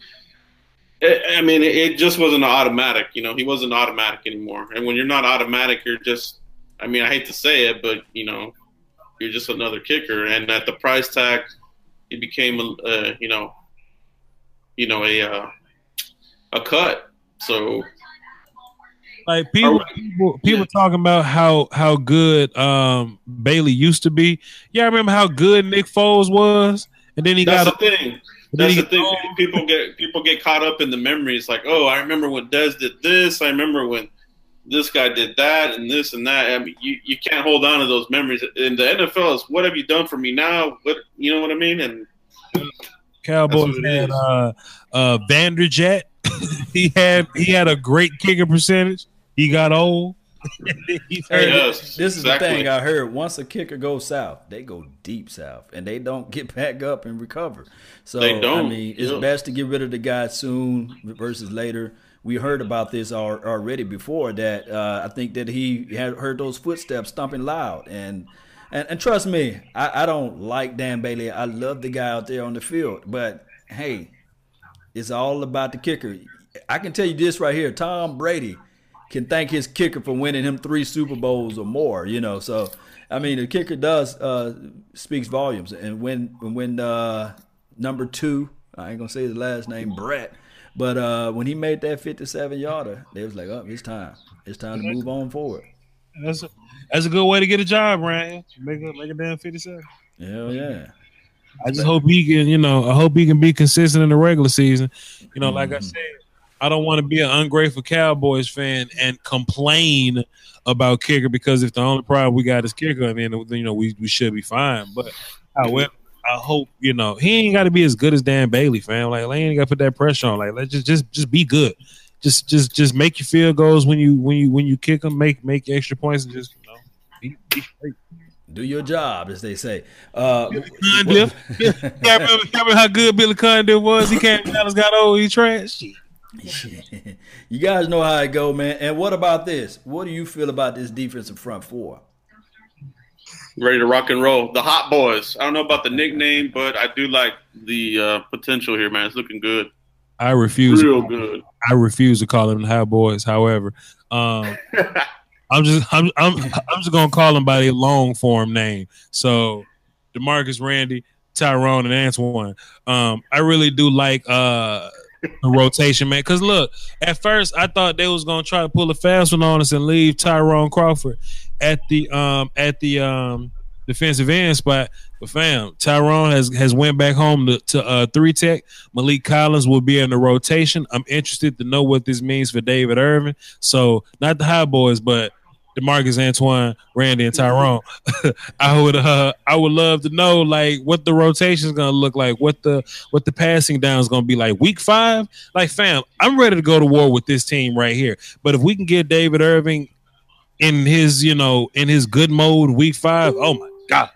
I mean, it just wasn't automatic. You know, he wasn't automatic anymore. And when you're not automatic, you're just. I mean, I hate to say it, but you know, you're just another kicker. And at the price tag, he became a, you know, you know, a uh, a cut. So like people, people, people yeah. talking about how how good um Bailey used to be. Yeah, I remember how good Nick Foles was, and then he That's got the thing. That's the thing. People get people get caught up in the memories. Like, oh, I remember when Dez did this. I remember when this guy did that and this and that. I mean, you, you can't hold on to those memories. In the NFL, is what have you done for me now? What you know what I mean? And Cowboys had uh, uh, Vanderjagt. he had he had a great kicking percentage. He got old. hey, yes, this is exactly. the thing I heard. Once a kicker goes south, they go deep south, and they don't get back up and recover. So I mean, it's yeah. best to get rid of the guy soon versus later. We heard about this already before that. Uh, I think that he had heard those footsteps stomping loud, and and, and trust me, I, I don't like Dan Bailey. I love the guy out there on the field, but hey, it's all about the kicker. I can tell you this right here: Tom Brady can thank his kicker for winning him three Super Bowls or more. You know, so I mean, the kicker does uh, speaks volumes. And when when uh, number two, I ain't gonna say his last name, Brett, but uh, when he made that fifty-seven yarder, they was like, "Oh, it's time. It's time to move on forward." That's a, that's a good way to get a job, right? Make a make a damn fifty-seven. Hell yeah. I just hope he can, you know, I hope he can be consistent in the regular season. You know, like mm-hmm. I said, I don't want to be an ungrateful Cowboys fan and complain about kicker because if the only problem we got is kicker, I then you know we, we should be fine. But however, I hope you know he ain't got to be as good as Dan Bailey, fam. Like, they ain't got to put that pressure on. Like, let's just just just be good. Just just just make your field goals when you when you when you kick them. Make make extra points and just you know be, be straight do your job, as they say. Uh, Billy Cundiff. yeah, remember, remember how good Billy Cundiff was? He came Dallas, got old, he trash. you guys know how it go, man. And what about this? What do you feel about this defensive front four? Ready to rock and roll. The Hot Boys. I don't know about the nickname, but I do like the uh, potential here, man. It's looking good. I refuse. Real good. I refuse to call them the Hot Boys. However, um, I'm just I'm I'm I'm just gonna call them by their long form name. So, Demarcus, Randy, Tyrone, and Antoine. Um, I really do like uh the rotation, man. Because look, at first I thought they was gonna try to pull a fast one on us and leave Tyrone Crawford at the um at the um defensive end spot. But fam, Tyrone has has went back home to, to uh, three tech. Maliek Collins will be in the rotation. I'm interested to know what this means for David Irving. So not the high boys, but Demarcus Antoine, Randy, and Tyrone. I would uh, I would love to know like what the rotation is gonna look like, what the what the passing down is gonna be like. Week five, like fam, I'm ready to go to war with this team right here. But if we can get David Irving in his, you know, in his good mode week five, oh my god.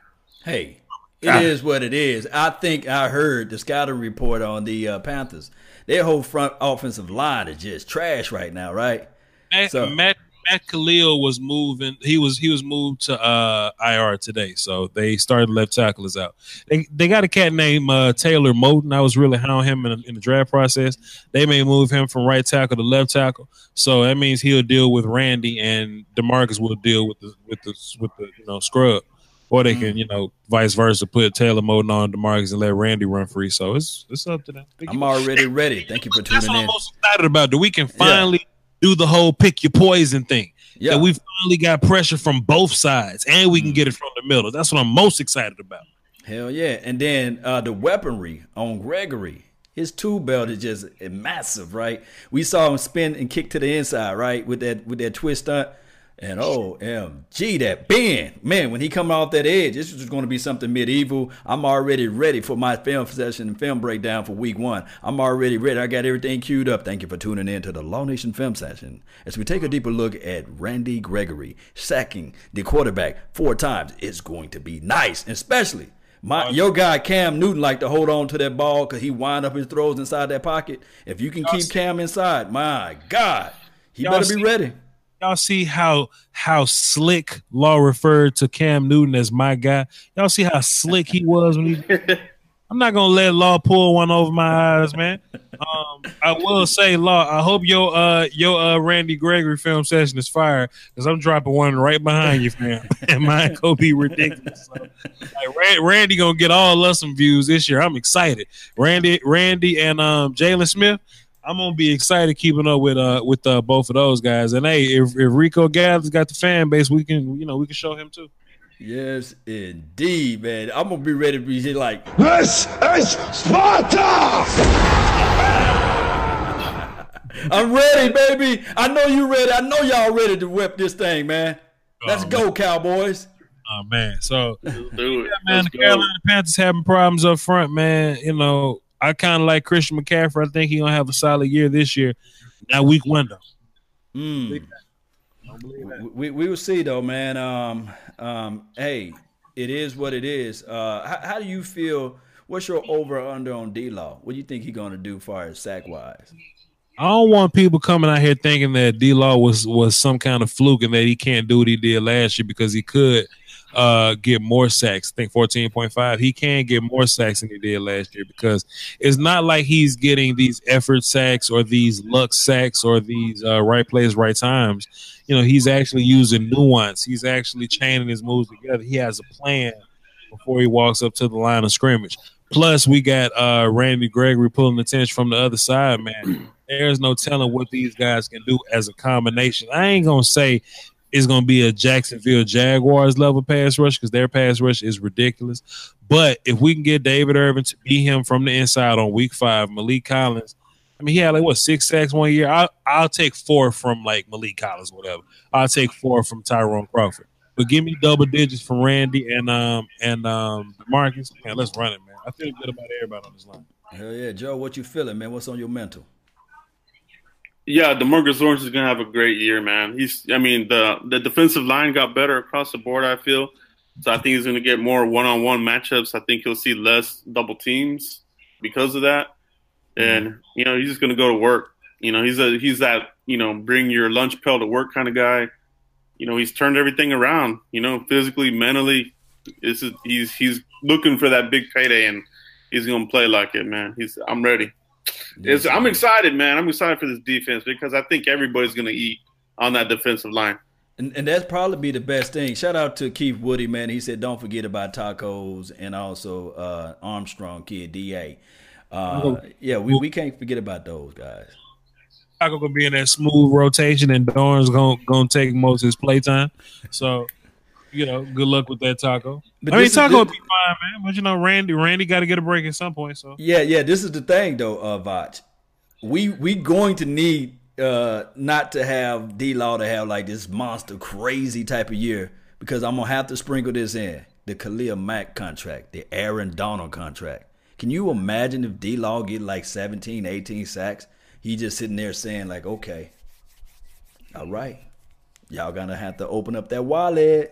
Hey, it is what it is. I think I heard the scouting report on the uh, Panthers. Their whole front offensive line is just trash right now, right? Matt, so, Matt Matt Kalil was moving. He was he was moved to uh, IR today, so they started left tacklers out. They they got a cat named uh, Taylor Moton. I was really high on him in, in, the draft process. They may move him from right tackle to left tackle, so that means he'll deal with Randy and Demarcus will deal with the with the with the you know scrub. Or they can, mm. you know, vice versa, put Taylor Moton on Demarcus and let Randy run free. So it's it's up to them. I'm already ready. Thank you for tuning That's what in. I'm most excited about. That we can finally yeah do the whole pick your poison thing. Yeah. That we finally got pressure from both sides and we can get it from the middle. That's what I'm most excited about. Hell yeah. And then uh, the weaponry on Gregory. His tool belt is just massive, right? We saw him spin and kick to the inside, right? With that with that twist stunt. And OMG, that Ben, man, when he come off that edge, this is going to be something medieval. I'm already ready for my film session and film breakdown for week one. I'm already ready. I got everything queued up. Thank you for tuning in to the Law Nation Film Session as we take a deeper look at Randy Gregory sacking the quarterback four times. It's going to be nice, especially my your guy Cam Newton like to hold on to that ball because he wind up his throws inside that pocket. If you can keep Cam inside, my God, he better be ready y'all see how how slick Law referred to Cam Newton as my guy? Y'all see how slick he was when he. I'm not gonna let Law pull one over my eyes, man. Um, I will say, Law, I hope your uh your uh Randy Gregory film session is fire because I'm dropping one right behind you, fam. and mine gonna be ridiculous. So, like, Randy gonna get all us some views this year. I'm excited. Randy, Randy, and um Jaylon Smith I'm gonna be excited keeping up with uh with uh both of those guys. And hey, if, if Rico Gathers got the fan base, we can you know we can show him too. Yes, indeed, man. I'm gonna be ready to be like This is Sparta. I'm ready, baby. I know you ready. I know y'all ready to whip this thing, man. Let's oh, go, man. Cowboys. Oh man, so yeah, man, the Carolina Panthers having problems up front, man. You know, I kind of like Christian McCaffrey. I think he's gonna have a solid year this year. That week window. Mm. We, we will see though, man. Um, um, hey, it is what it is. Uh, how, how do you feel? What's your over under on D Law? What do you think he's gonna do far as sack wise? I don't want people coming out here thinking that D Law was was some kind of fluke and that he can't do what he did last year because he could uh, get more sacks. I think 14.5. He can get more sacks than he did last year because it's not like he's getting these effort sacks or these luck sacks or these uh, right plays, right times. You know, he's actually using nuance. He's actually chaining his moves together. He has a plan before he walks up to the line of scrimmage. Plus, we got uh, Randy Gregory pulling attention from the other side, man. There's no telling what these guys can do as a combination. I ain't gonna say is going to be a Jacksonville Jaguars level pass rush because their pass rush is ridiculous. But if we can get David Irving to beat him from the inside on week five, Maliek Collins, I mean, he had like what six sacks one year. I'll, I'll take four from like Maliek Collins, whatever. I'll take four from Tyrone Crawford. But give me double digits from Randy and um and um Marcus. Man, let's run it, man. I feel good about everybody on this line. Hell yeah, Joe. What you feeling, man? What's on your mental? Yeah, Demarcus Lawrence is gonna have a great year, man. He's, I mean, the the defensive line got better across the board. I feel so. I think he's gonna get more one on one matchups. I think he'll see less double teams because of that. And mm-hmm. you know, he's just gonna go to work. You know, he's a he's that you know bring your lunch pail to work kind of guy. You know, he's turned everything around. You know, physically, mentally, this is he's he's looking for that big payday, and he's gonna play like it, man. He's I'm ready. Yes, I'm excited, man. I'm excited for this defense because I think everybody's going to eat on that defensive line. And, and that's probably be the best thing. Shout out to Keith Woody, man. He said, "Don't forget about tacos and also uh, Armstrong kid Da." Uh, yeah, we, we can't forget about those guys. Taco gonna be in that smooth rotation, and Dorn's gonna gonna take most of his playtime. So you know, good luck with that taco. But I mean, taco would be fine, man. But you know, Randy, Randy got to get a break at some point. So yeah, yeah. This is the thing, though, uh, Voch. We we going to need uh not to have D Law to have like this monster crazy type of year because I'm gonna have to sprinkle this in the Khalil Mack contract, the Aaron Donald contract. Can you imagine if D Law get like 17, 18 sacks? He just sitting there saying like, okay, all right, y'all gonna have to open up that wallet.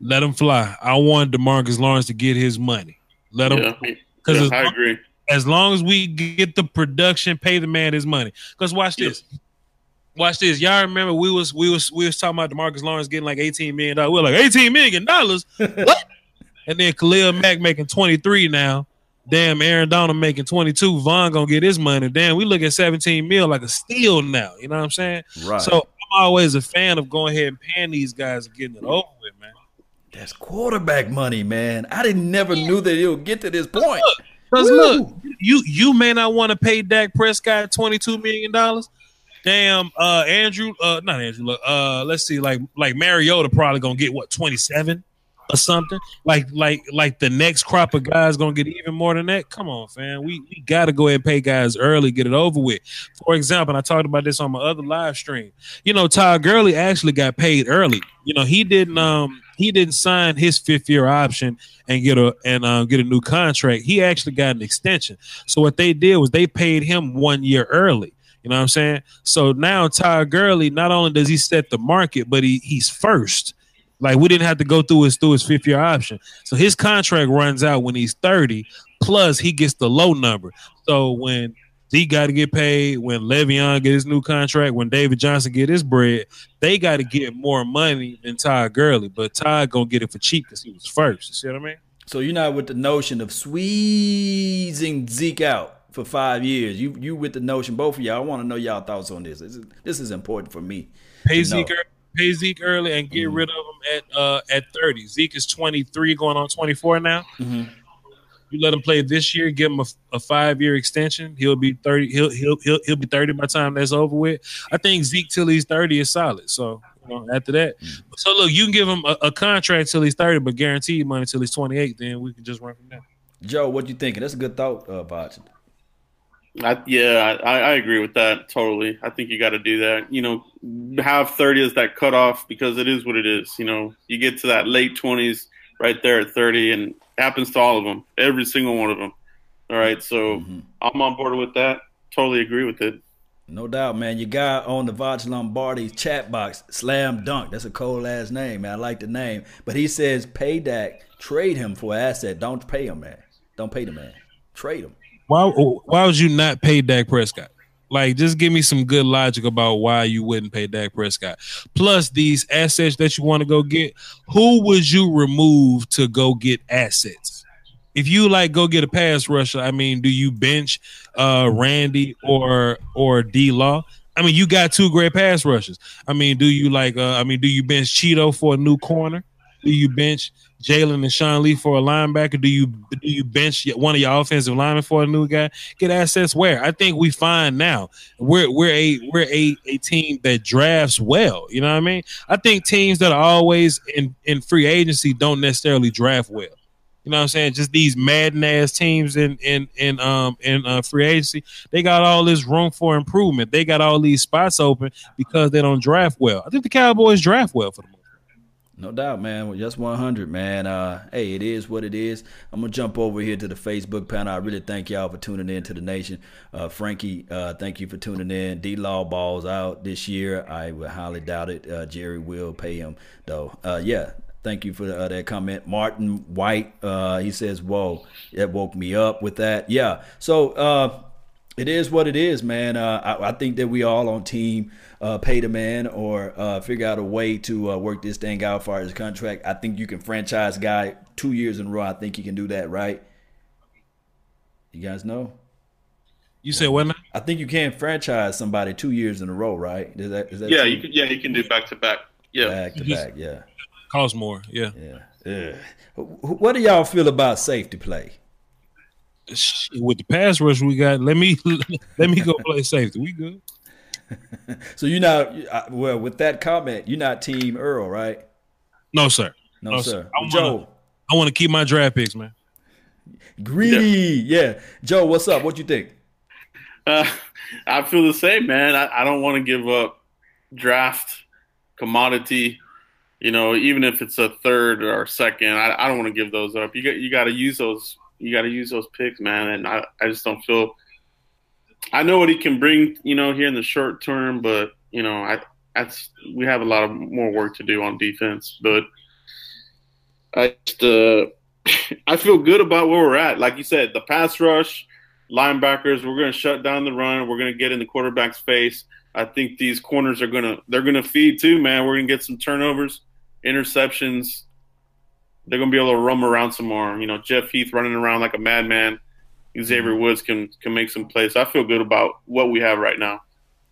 Let him fly. I want Demarcus Lawrence to get his money. Let him. Because yeah, I agree. As long as we get the production, pay the man his money. Because watch this. Watch this. Y'all remember we was we was we was talking about Demarcus Lawrence getting like eighteen million dollars. We are like eighteen million dollars. what? And then Khalil Mack making twenty three now. Damn, Aaron Donald making 22. Von gonna get his money. Damn, we look at 17 mil like a steal now. You know what I'm saying? Right. So I'm always a fan of going ahead and paying these guys and getting it over with, man. That's quarterback money, man. I didn't never knew that it would get to this point. Because look, you you may not want to pay Dak Prescott twenty two million dollars. Damn, uh, Andrew, uh, not Andrew. Uh, let's see, like like Mariota probably gonna get what twenty seven. or something. Like like like the next crop of guys gonna get even more than that. Come on, fam. We we gotta go ahead and pay guys early, get it over with. For example, I talked about this on my other live stream. You know, Todd Gurley actually got paid early. You know, he didn't um he didn't sign his fifth year option and get a and uh, get a new contract. He actually got an extension. So what they did was they paid him one year early. You know what I'm saying? So now Ty Gurley, not only does he set the market, but he he's first. Like we didn't have to go through his through his fifth year option. So his contract runs out when he's 30, plus he gets the low number. So when Zeke got to get paid, when Le'Veon get his new contract, when David Johnson get his bread, they got to get more money than Todd Gurley. But Todd gonna get it for cheap because he was first. You see what I mean? So you're not with the notion of squeezing Zeke out for five years. You you with the notion, both of y'all. I want to know y'all thoughts on this. This is, this is important for me. Pay Zeke, early, pay Zeke early and get mm-hmm. rid of him at uh, at 30. Zeke is 23, going on 24 now. Mm-hmm. You let him play this year, give him a, a five year extension. He'll be 30. He'll he'll he'll he'll be 30 by the time that's over with. I think Zeke till he's 30 is solid. So you know, after that, mm-hmm. so look, you can give him a, a contract till he's 30, but guaranteed money till he's 28. Then we can just run from there. Joe, what you thinking? That's a good thought, uh, Voch. I, yeah, I, I agree with that totally. I think you got to do that. You know, have 30 as that cutoff because it is what it is. You know, you get to that late 20s right there at 30, and happens to all of them, every single one of them. All right, so mm-hmm. I'm on board with that. Totally agree with it. No doubt, man. Your guy on the Voch Lombardi chat box, Slam Dunk. That's a cold ass name, man. I like the name. But he says, pay Dak, trade him for asset. Don't pay him, man. Don't pay the man. Trade him. Why why would you not pay Dak Prescott? Like, just give me some good logic about why you wouldn't pay Dak Prescott. Plus, these assets that you want to go get, who would you remove to go get assets? If you like go get a pass rusher, I mean, do you bench uh Randy or or D Law? I mean, you got two great pass rushers. I mean, do you like uh I mean, do you bench Cheeto for a new corner? Do you bench Jaylon and Sean Lee for a linebacker? Do you do you bench one of your offensive linemen for a new guy? Get assets where? I think we find now we're we're a we're a, a team that drafts well. You know what I mean? I think teams that are always in in free agency don't necessarily draft well. You know what I'm saying? Just these madden ass teams in in in um in uh, free agency, they got all this room for improvement. They got all these spots open because they don't draft well. I think the Cowboys draft well for the no doubt, man. Well, just 100, man. Uh, hey, it is what it is. I'm gonna jump over here to the Facebook panel. I really thank y'all for tuning in to the nation. Uh, Frankie, uh, thank you for tuning in. D Law balls out this year. I would highly doubt it. Uh, Jerry will pay him though. Uh, yeah, thank you for uh, that comment. Martin White, he says, "Whoa, that woke me up with that." Yeah. So it is what it is, man. I, I think that we all on team uh, pay the man or uh, figure out a way to uh, work this thing out for his contract. I think you can franchise guy two years in a row. I think you can do that, right? You guys know? You say what? I think you can franchise somebody two years in a row, right? Is that, is that yeah, true? you can. Yeah, you can do back to back. Yeah, back to back. Yeah, costs more. Yeah, yeah. yeah. What do y'all feel about safety play? With the pass rush we got, let me let me go play safety. We good. So you're not well with that comment. You're not Team Earl, right? No, sir. No, no sir. I Joe, wanna, I want to keep my draft picks, man. Greedy, yeah. yeah. Joe, what's up? What you think? Uh, I feel the same, man. I, I don't want to give up draft commodity. You know, even if it's a third or second, I, I don't want to give those up. You got you got to use those. You got to use those picks, man. And I, I just don't feel I know what he can bring, you know, here in the short term, but you know, I that's we have a lot of more work to do on defense. But I just, uh, I feel good about where we're at. Like you said, the pass rush, linebackers, we're going to shut down the run. We're going to get in the quarterback's face. I think these corners are going to they're going to feed too, man. We're going to get some turnovers, interceptions. They're going to be able to roam around some more. You know, Jeff Heath running around like a madman. Xavier mm-hmm. Woods can can make some plays. I feel good about what we have right now.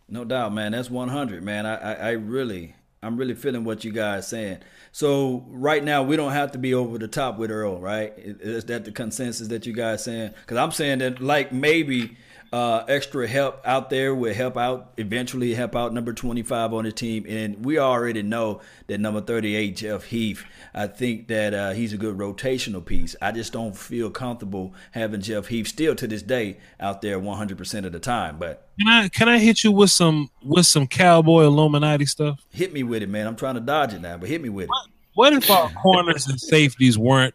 No doubt, man. That's 100, man. I, I, I really, I'm really feeling what you guys saying. So right now, we don't have to be over the top with Earl, right? Is that the consensus that you guys saying? Because I'm saying that, like maybe uh, extra help out there will help out eventually help out number 25 on the team and we already know that number 38 jeff heath i think that uh, he's a good rotational piece i just don't feel comfortable having jeff heath still to this day out there 100% of the time but Can I can I hit you with some with some cowboy Illuminati stuff? hit me with it man i'm trying to dodge it now but hit me with it What if our corners and safeties weren't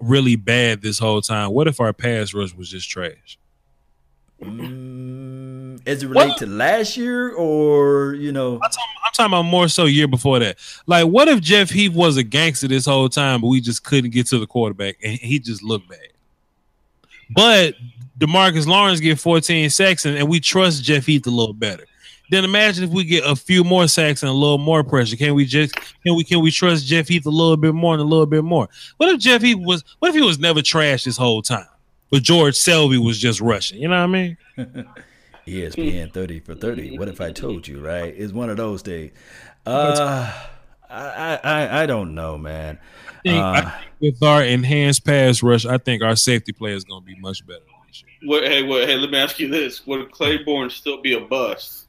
really bad this whole time? What if our pass rush was just trash? Mm, as it relate to last year or you know I'm talking, I'm talking about more so year before that. Like, what if Jeff Heath was a gangster this whole time, but we just couldn't get to the quarterback and he just looked bad? But Demarcus Lawrence get 14 sacks and, and we trust Jeff Heath a little better. Then imagine if we get a few more sacks and a little more pressure. Can we just can we can we trust Jeff Heath a little bit more and a little bit more? What if Jeff Heath was what if he was never trashed this whole time? But George Selby was just rushing. You know what I mean? ESPN 30 for 30. What if I told you, right? It's one of those days. Uh, I, I, I don't know, man. I think, I Uh, think with our enhanced pass rush, I think our safety play is going to be much better this. What, hey, what, hey, let me ask you this: Would Claiborne still be a bust?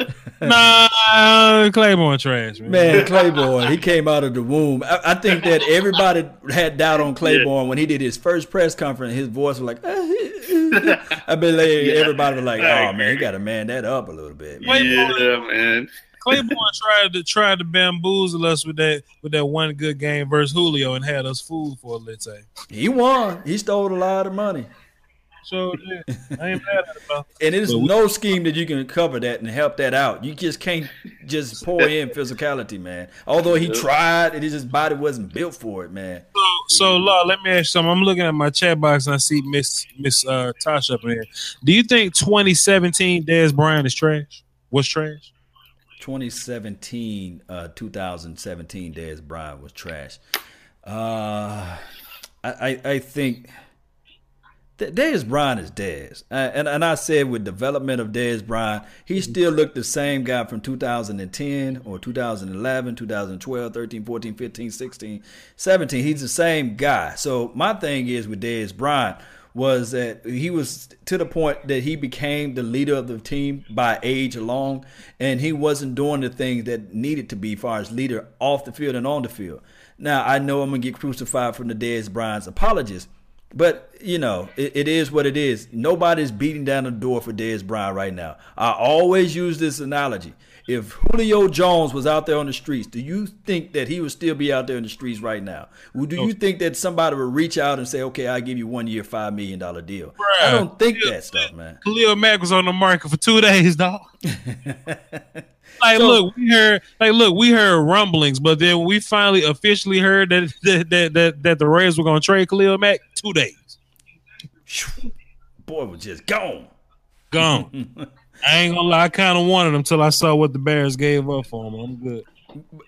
nah, Claiborne trash, man. Man, Claiborne, he came out of the womb. I, I think that everybody had doubt on Claiborne when he did his first press conference. His voice was like, I believe everybody was like, oh man, he got to man that up a little bit. Man. Yeah, man. Claiborne tried to try to bamboozle us with that with that one good game versus Julio and had us fooled for a little time. He won. He stole a lot of money. So yeah, I ain't mad at it, bro. And there's But we- no scheme that you can cover that and help that out. You just can't just pour in physicality, man. Although he tried, and his body wasn't built for it, man. So, so Law, let me ask you something. I'm looking at my chat box and I see Miss Miss uh, Tasha up in here. Do you think 2017 Dez Bryant is trash? Was trash? 2017, uh, 2017, Dez Bryant was trash. Uh, I, I, I think that Dez Bryant is Dez. Uh, and, and I said with development of Dez Bryant, he still looked the same guy from 2010 or 2011, 2012, 13, 14, 15, 16, 17. He's the same guy. So my thing is with Dez Bryant was that he was to the point that he became the leader of the team by age alone, and he wasn't doing the things that needed to be far as leader off the field and on the field. Now I know I'm gonna get crucified from the Dez Bryant's apologists, but you know it, it is what it is. Nobody's beating down the door for Dez Bryant right now. I always use this analogy. If Julio Jones was out there on the streets, do you think that he would still be out there in the streets right now? Well, do you oh. think that somebody would reach out and say, "Okay, I'll give you one year, five million dollar deal"? I don't think that stuff, man. Khalil Mack was on the market for two days, dog. like, So- look, we heard, like, look, we heard rumblings, but then we finally officially heard that that that that, that the Rays were going to trade Khalil Mack. Two days, Boy was just gone. gone. I ain't gonna lie, I kind of wanted him until I saw what the Bears gave up for him. I'm good.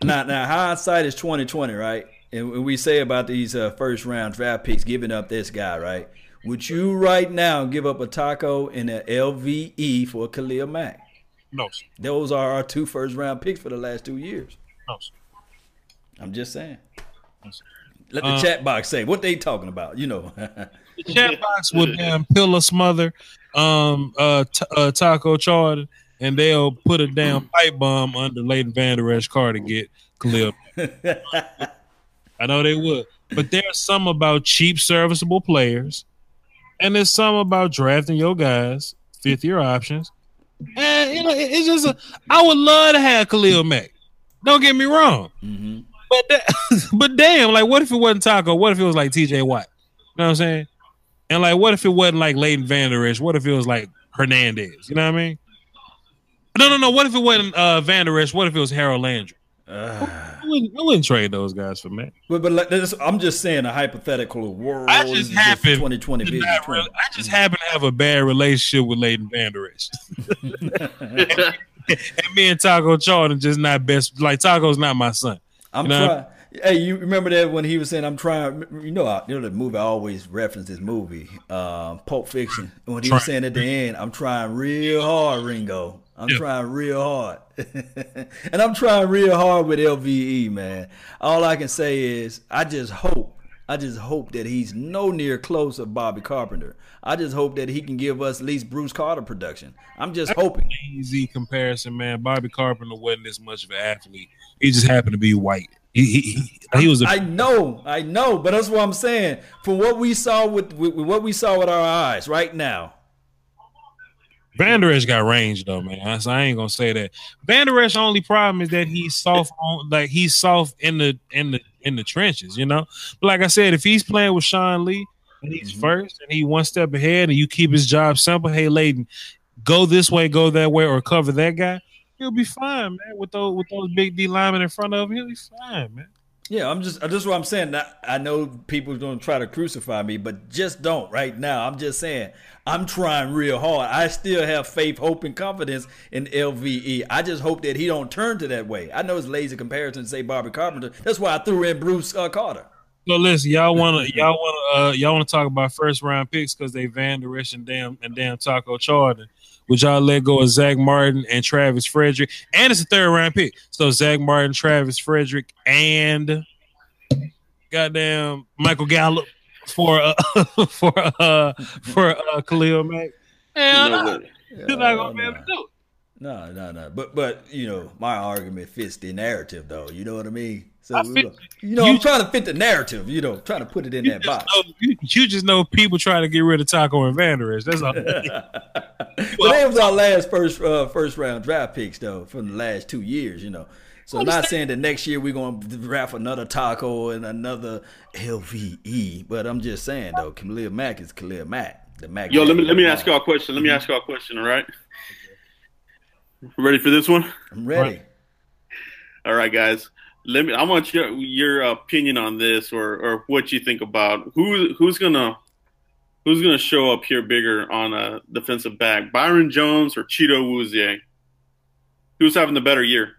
now, now hindsight is twenty twenty, right? And when we say about these uh, first round draft picks, giving up this guy, right? Would you right now give up a taco and an LVE for Khalil Mack? No, sir. Those are our two first round picks for the last two years. no, sir. I'm just saying. Let the Uh, chat box say what they talking about. You know, The chat box would damn pillar smother, um, uh, t- uh, Taco Charlton, and they'll put a damn pipe bomb under Leighton Vander Esch car to get Khalil. I know they would, but there's some about cheap, serviceable players, and there's some about drafting your guys, fifth year options. And you know, it- it's just a, I would love to have Khalil Mack. Don't get me wrong, hmm but that, but damn, like what if it wasn't Taco? What if it was like T.J. Watt? You know what I'm saying? And like, what if it wasn't like Leighton Vander Esch? What if it was like Hernandez? You know what I mean? No, no, no. What if it wasn't uh, Vander Esch? What if it was Harold Landry? I wouldn't, I wouldn't trade those guys for Matt. but but let- this, I'm just saying a hypothetical world. I just happen 2020 to vision. really- I just happen to have a bad relationship with Leighton Vander Esch. and me and Taco Charlton just not best. Like Taco's not my son. I'm You know? trying. Hey, you remember that when he was saying, "I'm trying." You know, I- you know the movie. I always reference this movie, uh, Pulp Fiction. When he was saying at the end, "I'm trying real hard, Ringo. I'm Yeah. trying real hard," and I'm trying real hard with LVE, man. All I can say is, I just hope I just hope that he's no near close of Bobby Carpenter. I just hope that he can give us at least Bruce Carter production. I'm just hoping. Easy comparison, man. Bobby Carpenter wasn't as much of an athlete. He just happened to be white. He he, he, he was. A, I know, I know, but that's what I'm saying. From what we saw with, with, with what we saw with our eyes right now, Vander Esch got range though, man. So I ain't gonna say that. Vander Esch only problem is that he's soft on like he's soft in the in the in the trenches, you know. But like I said, if he's playing with Sean Lee and he's mm-hmm. first and he one step ahead and you keep his job simple, hey Leighton, go this way, go that way, or cover that guy, he'll be fine, man. With those with those big D linemen in front of him, he'll be fine, man. Yeah, I'm just just what I'm saying. I know people are going to try to crucify me, but just don't right now. I'm just saying I'm trying real hard. I still have faith, hope, and confidence in LVE. I just hope that he don't turn to that way. I know it's lazy comparison to say Bobby Carpenter. That's why I threw in Bruce uh, Carter. So listen, y'all want to y'all want to uh, y'all want to talk about first round picks because they Vander Esch and damn and damn Taco Charlton. Would y'all let go of Zack Martin and Travis Frederick? And it's a third round pick. So Zack Martin, Travis Frederick, and goddamn Michael Gallup for uh, for uh for uh Khalil Mack. Hell no, you're not gonna be able to do it. No, no, no. But but you know, my argument fits the narrative though. You know what I mean? So I fit, you know, you I'm trying to fit the narrative. You know, trying to put it in that box. Know, you, you, just know people trying to get rid of Taco and Vander Esch. That's all. but they was our last first uh, first round draft picks though from the last two years. You know. So I'm not saying that next year we're gonna draft another Taco and another LVE, but I'm just saying though, Khalil Mack is Khalil Mack. The Mack. Yo, let me let me ask y'all a question. Let me ask y'all a question. All right. Ready for this one? I'm ready. All right, guys let me. I want your your opinion on this, or or what you think about who who's gonna who's gonna show up here bigger on a defensive back, Byron Jones or Chido Awuzie? Who's having the better year?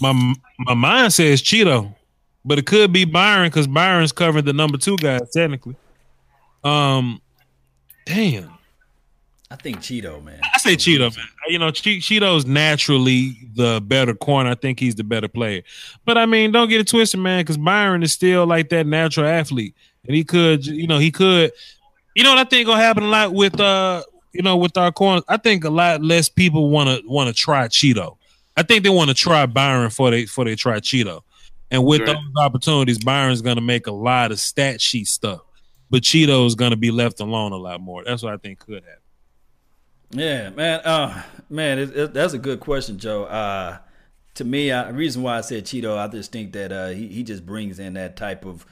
My my mind says Chido, but it could be Byron because Byron's covering the number two guys technically. Um, damn. I think Chido, man. I say Chido, man. You know, Chido's naturally the better corner. I think he's the better player. But I mean, don't get it twisted, man, because Byron is still like that natural athlete, and he could, you know, he could. You know what I think gonna happen a lot with uh, you know, with our corners. I think a lot less people want to want to try Chido. I think they want to try Byron for they for they try Chido. And with those opportunities, Byron's gonna make a lot of stat sheet stuff, but Chido's gonna be left alone a lot more. That's what I think could happen. Yeah, man. Uh, man, it, it, that's a good question, Joe. Uh, to me, the reason why I said Chido, I just think that uh, he he just brings in that type of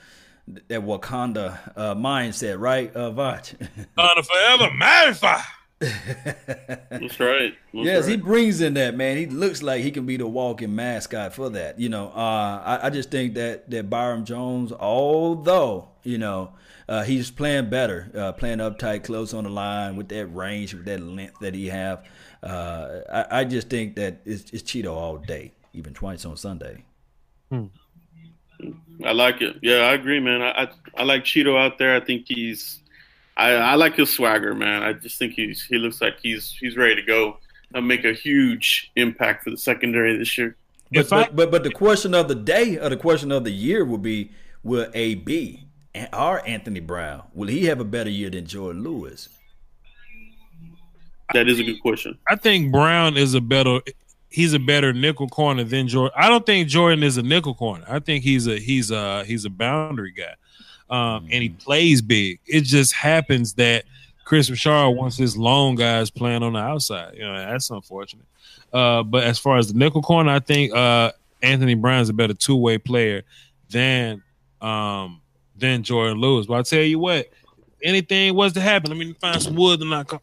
that Wakanda uh, mindset, right, uh, Voch? Wakanda forever, magnify. That's right. That's yes, right. he brings in that man. He looks like he can be the walking mascot for that. You know, uh, I, I, just think that that Byron Jones, although you know uh, he's playing better, uh, playing uptight, close on the line with that range, with that length that he have. Uh, I, I, just think that it's, it's Chido all day, even twice on Sunday. Hmm. I like it. Yeah, I agree, man. I, I, I like Chido out there. I think he's. I, I like his swagger, man. I just think he's he looks like he's he's ready to go and make a huge impact for the secondary this year. But, but, but but the question of the day or the question of the year will be: Will AB our Anthony Brown, will he have a better year than Jordan Lewis? That is a good question. I think Brown is a better he's a better nickel corner than Jordan. I don't think Jordan is a nickel corner. I think he's a he's a he's a boundary guy. Um, and he mm-hmm. plays big. It just happens that Kris Richard wants his long guys playing on the outside. You know, that's unfortunate. Uh, but as far as the nickel corner, I think uh, Anthony Brown is a better two way player than um, than Jordan Lewis. But I tell you what, anything was to happen, let me find some wood and not. come.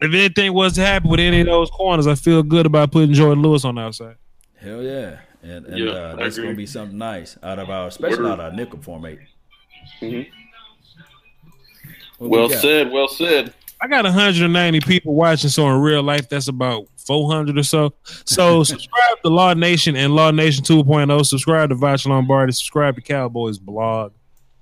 If anything was to happen with any of those corners, I feel good about putting Jordan Lewis on the outside. Hell yeah, and, and yeah, uh, that's going to be something nice out of our, especially Word. out of our nickel formate. Mm-hmm. Well we said. Well said. I got 190 people watching, so in real life, that's about 400 or so. So subscribe to Law Nation and Law Nation 2.0. Subscribe to Voch Lombardi. Subscribe to Cowboys blog.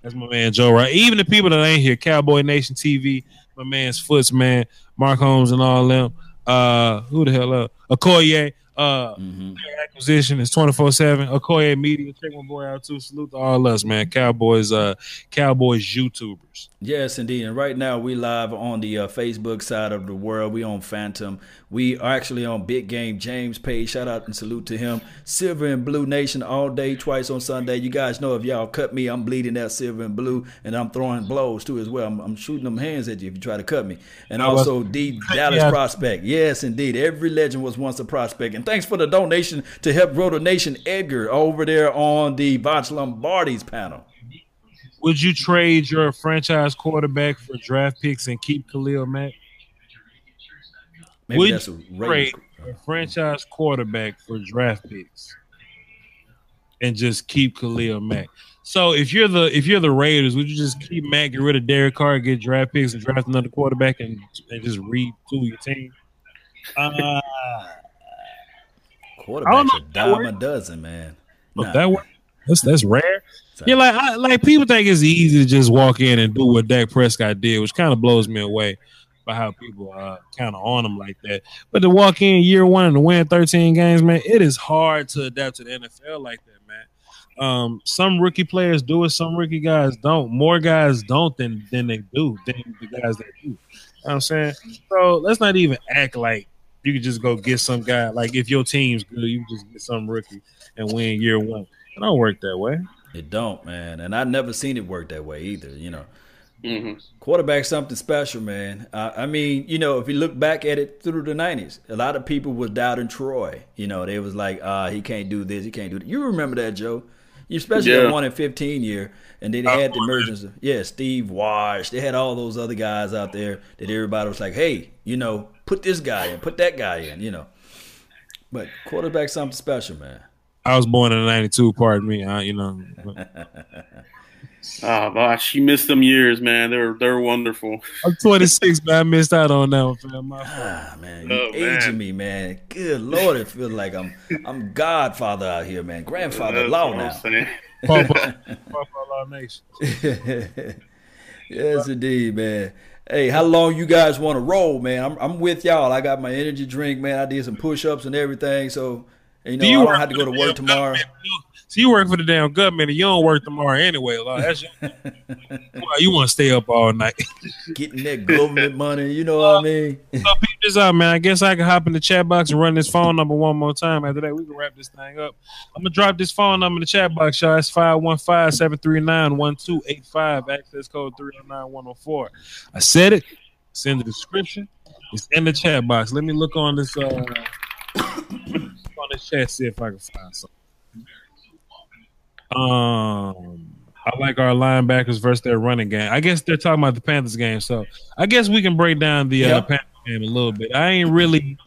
That's my man Joe Right. Even the people that ain't here, Cowboy Nation TV, my man's Foots, man, Mark Holmes and all them. Uh, who the hell up? Okoye, uh, their acquisition is 24 7. Okoye Media, check my boy out too. Salute to all us, man. Cowboys, uh, Cowboys YouTubers. Yes, indeed. And right now we live on the uh, Facebook side of the world. We on Phantom. We are actually on Big Game James page. Shout out and salute to him. Silver and Blue Nation all day, twice on Sunday. You guys know if y'all cut me, I'm bleeding that silver and blue, and I'm throwing blows too as well. I'm, I'm shooting them hands at you if you try to cut me. And also D Dallas Yeah. prospect. Yes, indeed. Every legend was once a prospect. And thanks for the donation to help grow the nation, Edgar, over there on the Voch Lombardi's panel. Would you trade your franchise quarterback for draft picks and keep Khalil Mack? Maybe Would that's a you trade a franchise quarterback for draft picks and just keep Khalil Mack? So if you're the if you're the Raiders, would you just keep Mack, get rid of Derek Carr, get draft picks, and draft another quarterback, and, and just retool your team? Uh, I Quarterbacks a dime a dozen, man. Look, Nah. that work. That's that's rare. Yeah, like I, like people think it's easy to just walk in and do what Dak Prescott did, which kind of blows me away by how people uh, kind of on him like that. But to walk in year one and to win 13 games, man, it is hard to adapt to the NFL like that, man. Um, some rookie players do it, some rookie guys don't. More guys don't than than they do than the guys that do. You know what I'm saying? So let's not even act like you could just go get some guy. Like if your team's good, you just get some rookie and win year one. It don't work that way. It don't, man. And I've never seen it work that way either, you know. hmm Quarterback something special, man. Uh, I mean, you know, if you look back at it through the '90s, a lot of people was doubting Troy. You know, they was like, "Ah, he can't do this, he can't do that." You remember that, Joe? You especially Yeah. that one in 15 year, and then they had the emergence of yeah, Steve Walsh. They had all those other guys out there that everybody was like, "Hey, you know, put this guy in, put that guy in," you know. But quarterback something special, man. I was born in '92. Pardon me. I, you know, Oh gosh, you missed them years, man. They're they're wonderful. I'm 26, but I missed out on that one, fam. My. Ah, man, you Oh, aging man. me, man. Good lord, it feels like I'm I'm Godfather out here, man. Grandfather That's law what I'm now. saying. Papa, Papa Law Nation. yes, indeed, man. Hey, how long you guys want to roll, man? I'm I'm with y'all. I got my energy drink, man. I did some push-ups and everything, so you know Do you I don't have to go to work tomorrow. So you work for the damn government and you don't work tomorrow anyway. Like, that's your, Why you want to stay up all night. Getting that government money, you know what I mean? so peep this out, man. I guess I can hop in the chat box and run this phone number one more time. After that, we can wrap this thing up. I'm gonna drop this phone number in the chat box, y'all. It's 515-739-1285. Access code 309104. I said it. It's in the description. It's in the chat box. Let me look on this uh this chat, see if I can find something. Um I like our linebackers versus their running game. I guess they're talking about the Panthers game, so I guess we can break down the uh, Panthers game a little bit. I ain't really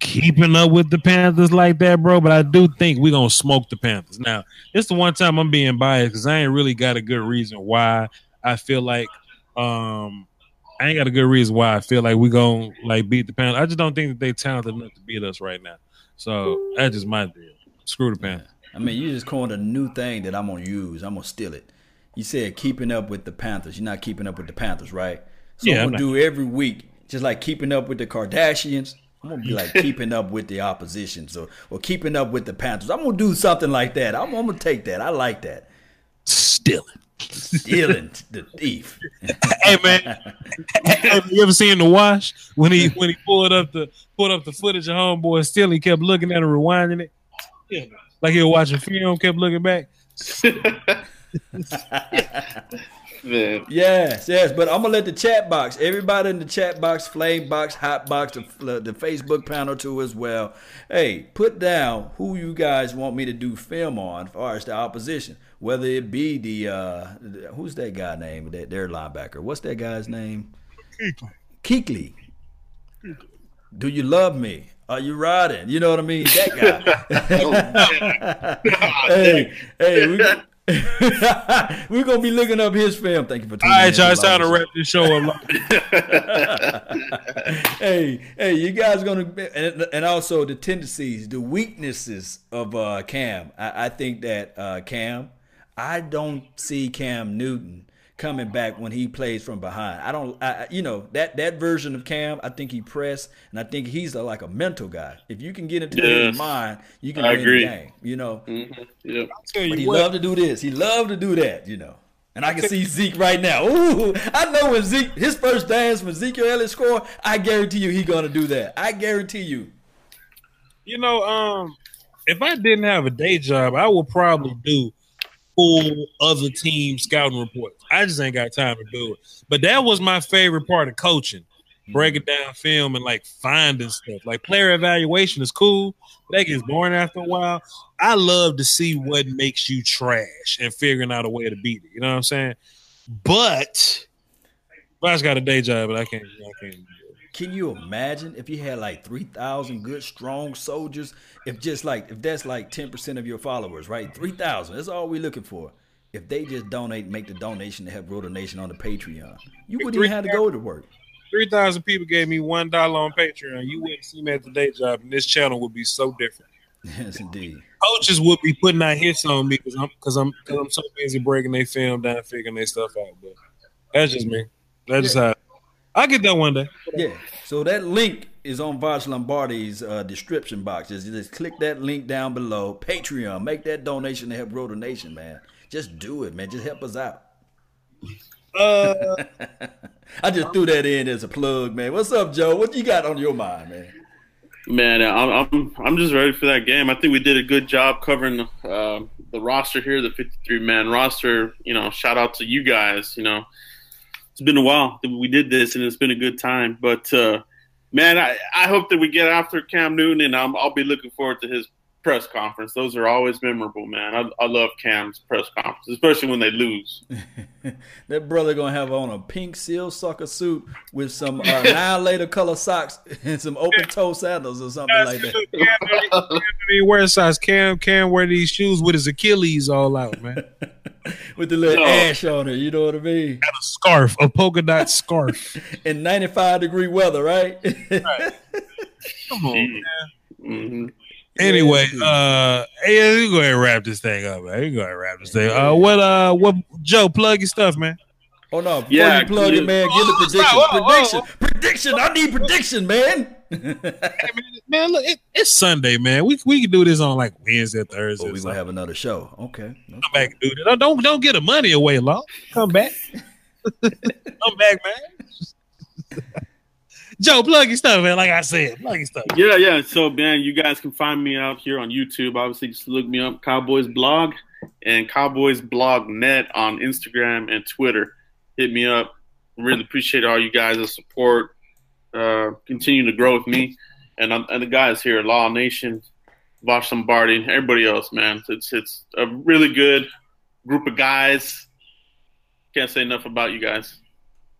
keeping up with the Panthers like that, bro, but I do think we're gonna smoke the Panthers. Now, it's the one time I'm being biased because I ain't really got a good reason why I feel like um I ain't got a good reason why I feel like we gonna like beat the Panthers. I just don't think that they talented enough to beat us right now. So that's just my deal. Screw the Panthers. I mean, you just coined a new thing that I'm gonna use. I'm gonna steal it. You said keeping up with the Panthers. You're not keeping up with the Panthers, right? So Yeah, I'm gonna do every week, just like keeping up with the Kardashians. I'm gonna be like keeping up with the opposition, so or keeping up with the Panthers. I'm gonna do something like that. I'm, I'm gonna take that. I like that. Stealing. Stealing the thief. hey man, have you ever seen the wash when he when he pulled up the pulled up the footage of homeboy still he kept looking at it, rewinding it, yeah, like he was watching film, kept looking back. Man. Yes, yes, but I'm gonna let the chat box, everybody in the chat box, flame box, hot box, the, the Facebook panel too as well. Hey, put down who you guys want me to do film on, as far as the opposition, whether it be the uh, who's that guy name, that their linebacker. What's that guy's name? Kuechly. Do you love me? Are you riding? You know what I mean? That guy. hey, hey, we, we're gonna be looking up his film. Thank you for All tuning in. right, y'all, it's time to wrap this show up. hey, hey, you guys gonna and, and also the tendencies, the weaknesses of uh, Cam. I, I think that uh, Cam, I don't see Cam Newton coming back when he plays from behind. I don't, I, you know, that that version of Cam, I think he press, and I think he's a, like a mental guy. If you can get into Yes. his mind, you can I win agree. the game. You know, Mm-hmm. Yep. you but he what, loved to do this. He loved to do that. You know. And I can see Zeke right now. Ooh, I know when Zeke his first dance when Ezekiel Elliott score, I guarantee you he gonna do that. I guarantee you. you know, um, if I didn't have a day job, I would probably do full other team scouting reports. I just ain't got time to do it. But that was my favorite part of coaching. Breaking down film and like finding stuff. Like player evaluation is cool, but that gets boring after a while. I love to see what makes you trash and figuring out a way to beat it. You know what I'm saying? But I just got a day job, but I can't. I can't. Can you imagine if you had like three thousand good strong soldiers? If just like if that's like ten percent of your followers, right? Three thousand. That's all we're looking for. If they just donate, make the donation to help grow the nation on the Patreon, you wouldn't even have to go to work. Three thousand people gave me one dollar on Patreon. You wouldn't see me at the day job, and this channel would be so different. Yes, indeed. Coaches would be putting out hits on me because I'm because I'm because I'm so busy breaking their film down, figuring their stuff out. But that's just me. That's just how I get that one day. Yeah. So that link is on Voch Lombardi's uh, description box. Just, just click that link down below. Patreon. Make that donation to help grow the nation, man. Just do it, man. Just help us out. Uh, I just threw that in as a plug, man. What's up, Joe? What you got on your mind, man? Man, I'm, I'm I'm just ready for that game. I think we did a good job covering uh, the roster here, the 53 man roster. You know, shout out to you guys. You know, it's been a while that we did this, and it's been a good time. But uh, man, I, I hope that we get after Cam Newton, and I'm, I'll be looking forward to his press conference. Those are always memorable, man. I, I love Cam's press conference, especially when they lose. That brother gonna have on a pink seersucker suit with some uh, annihilator color socks and some open toe sandals or something like that. Cam don't even wear size. Cam Cam wear these shoes with his Achilles all out, man. With the little No. ash on it, you know what I mean? Got a scarf, a polka dot scarf. In 95 degree weather, right? Come on, man. hmm Anyway, uh, yeah, we go ahead and wrap this thing up, man. We go ahead and wrap this thing. Uh, what, uh, what, Joe, plug your stuff, man. oh no, before Yeah, you plug it, man, give the Oh, prediction. stop. Whoa, whoa, prediction. whoa. Prediction. I need prediction, man. Hey, man, man, look, it, it's Sunday, man. We we can do this on like Wednesday, Thursday. oh, or we gonna have another show. Okay. Come back and do this. Don't don't, don't get the money away, Law. Come back. Come back, man. Joe, plug your stuff, man. Like I said, plug your stuff. Yeah, yeah. So, man, you guys can find me out here on YouTube. Obviously, just look me up, Cowboys Blog and Cowboys Blog Net on Instagram and Twitter. Hit me up. Really appreciate all you guys' support. Uh, continue to grow with me and and the guys here, Law Nation, Voch Lombardi, everybody else, man. It's it's a really good group of guys. Can't say enough about you guys.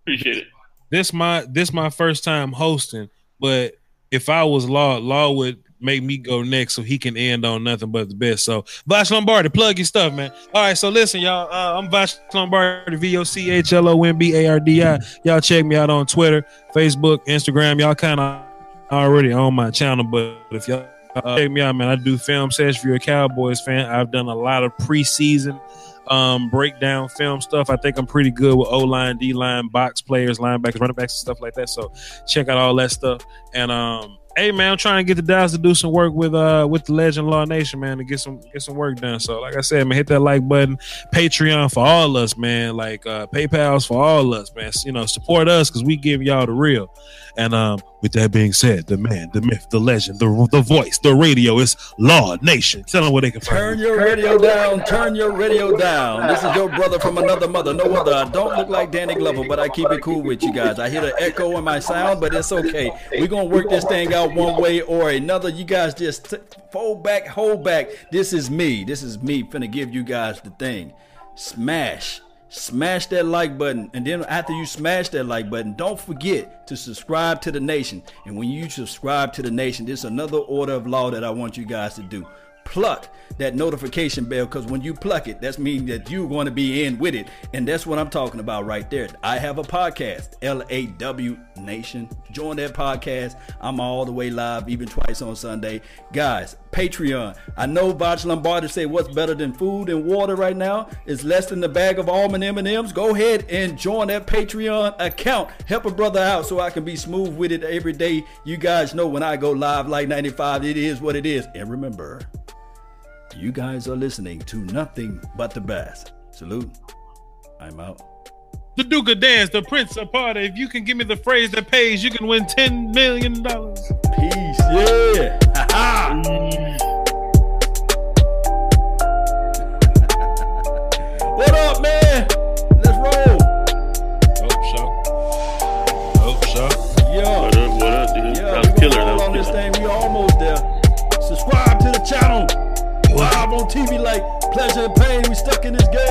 Appreciate it. This my this my first time hosting, but if I was Law, Law would make me go next so he can end on nothing but the best. So Voch Lombardi, plug your stuff, man. All right, so listen, y'all. Uh, I'm Voch Lombardi, V O C H L O N B A R D I. Y'all check me out on Twitter, Facebook, Instagram. Y'all kind of already on my channel, but if y'all uh, check me out, man, I do film sessions. If you're a Cowboys fan, I've done a lot of preseason um, breakdown film stuff. I think I'm pretty good with O line, D line, box players, linebackers, running backs, and stuff like that. So check out all that stuff. And um, hey man, I'm trying to get the Dallas to do some work with uh with the Legend Law Nation, man, to get some get some work done. So like I said, man, hit that like button. Patreon for all us, man. Like uh PayPal's for all us, man. You know, support us because we give y'all the real. And um, with that being said, the man, the myth, the legend, the the voice, the radio is Law Nation. Tell them where they can find Turn your radio down. Turn your radio down. This is your brother from another mother. No other. I don't look like Danny Glover, but I keep it cool with you guys. I hear the echo in my sound, but it's okay. We're going to work this thing out one way or another. You guys just t- fold back, hold back. This is me. This is me finna give you guys the thing. Smash. Smash that like button. And then after you smash that like button, don't forget to subscribe to the nation. And when you subscribe to the nation, there's another order of law that I want you guys to do. Pluck that notification bell because when you pluck it, that means that you're going to be in with it. And that's what I'm talking about right there. I have a podcast, LAW Nation. Join that podcast. I'm all the way live, even twice on Sunday. Guys, Patreon. I know Voch Lombardi say what's better than food and water right now is less than the bag of almond M&Ms. Go ahead and join that Patreon account. Help a brother out so I can be smooth with it every day. You guys know when I go live like 95, it is what it is. And remember, you guys are listening to nothing but the best. Salute. I'm out. The Duke of Dance, the Prince of Party. If you can give me the phrase that pays, you can win $10 million. Peace. Yeah. Ha what up, man? On TV like pleasure and pain. We stuck in this game.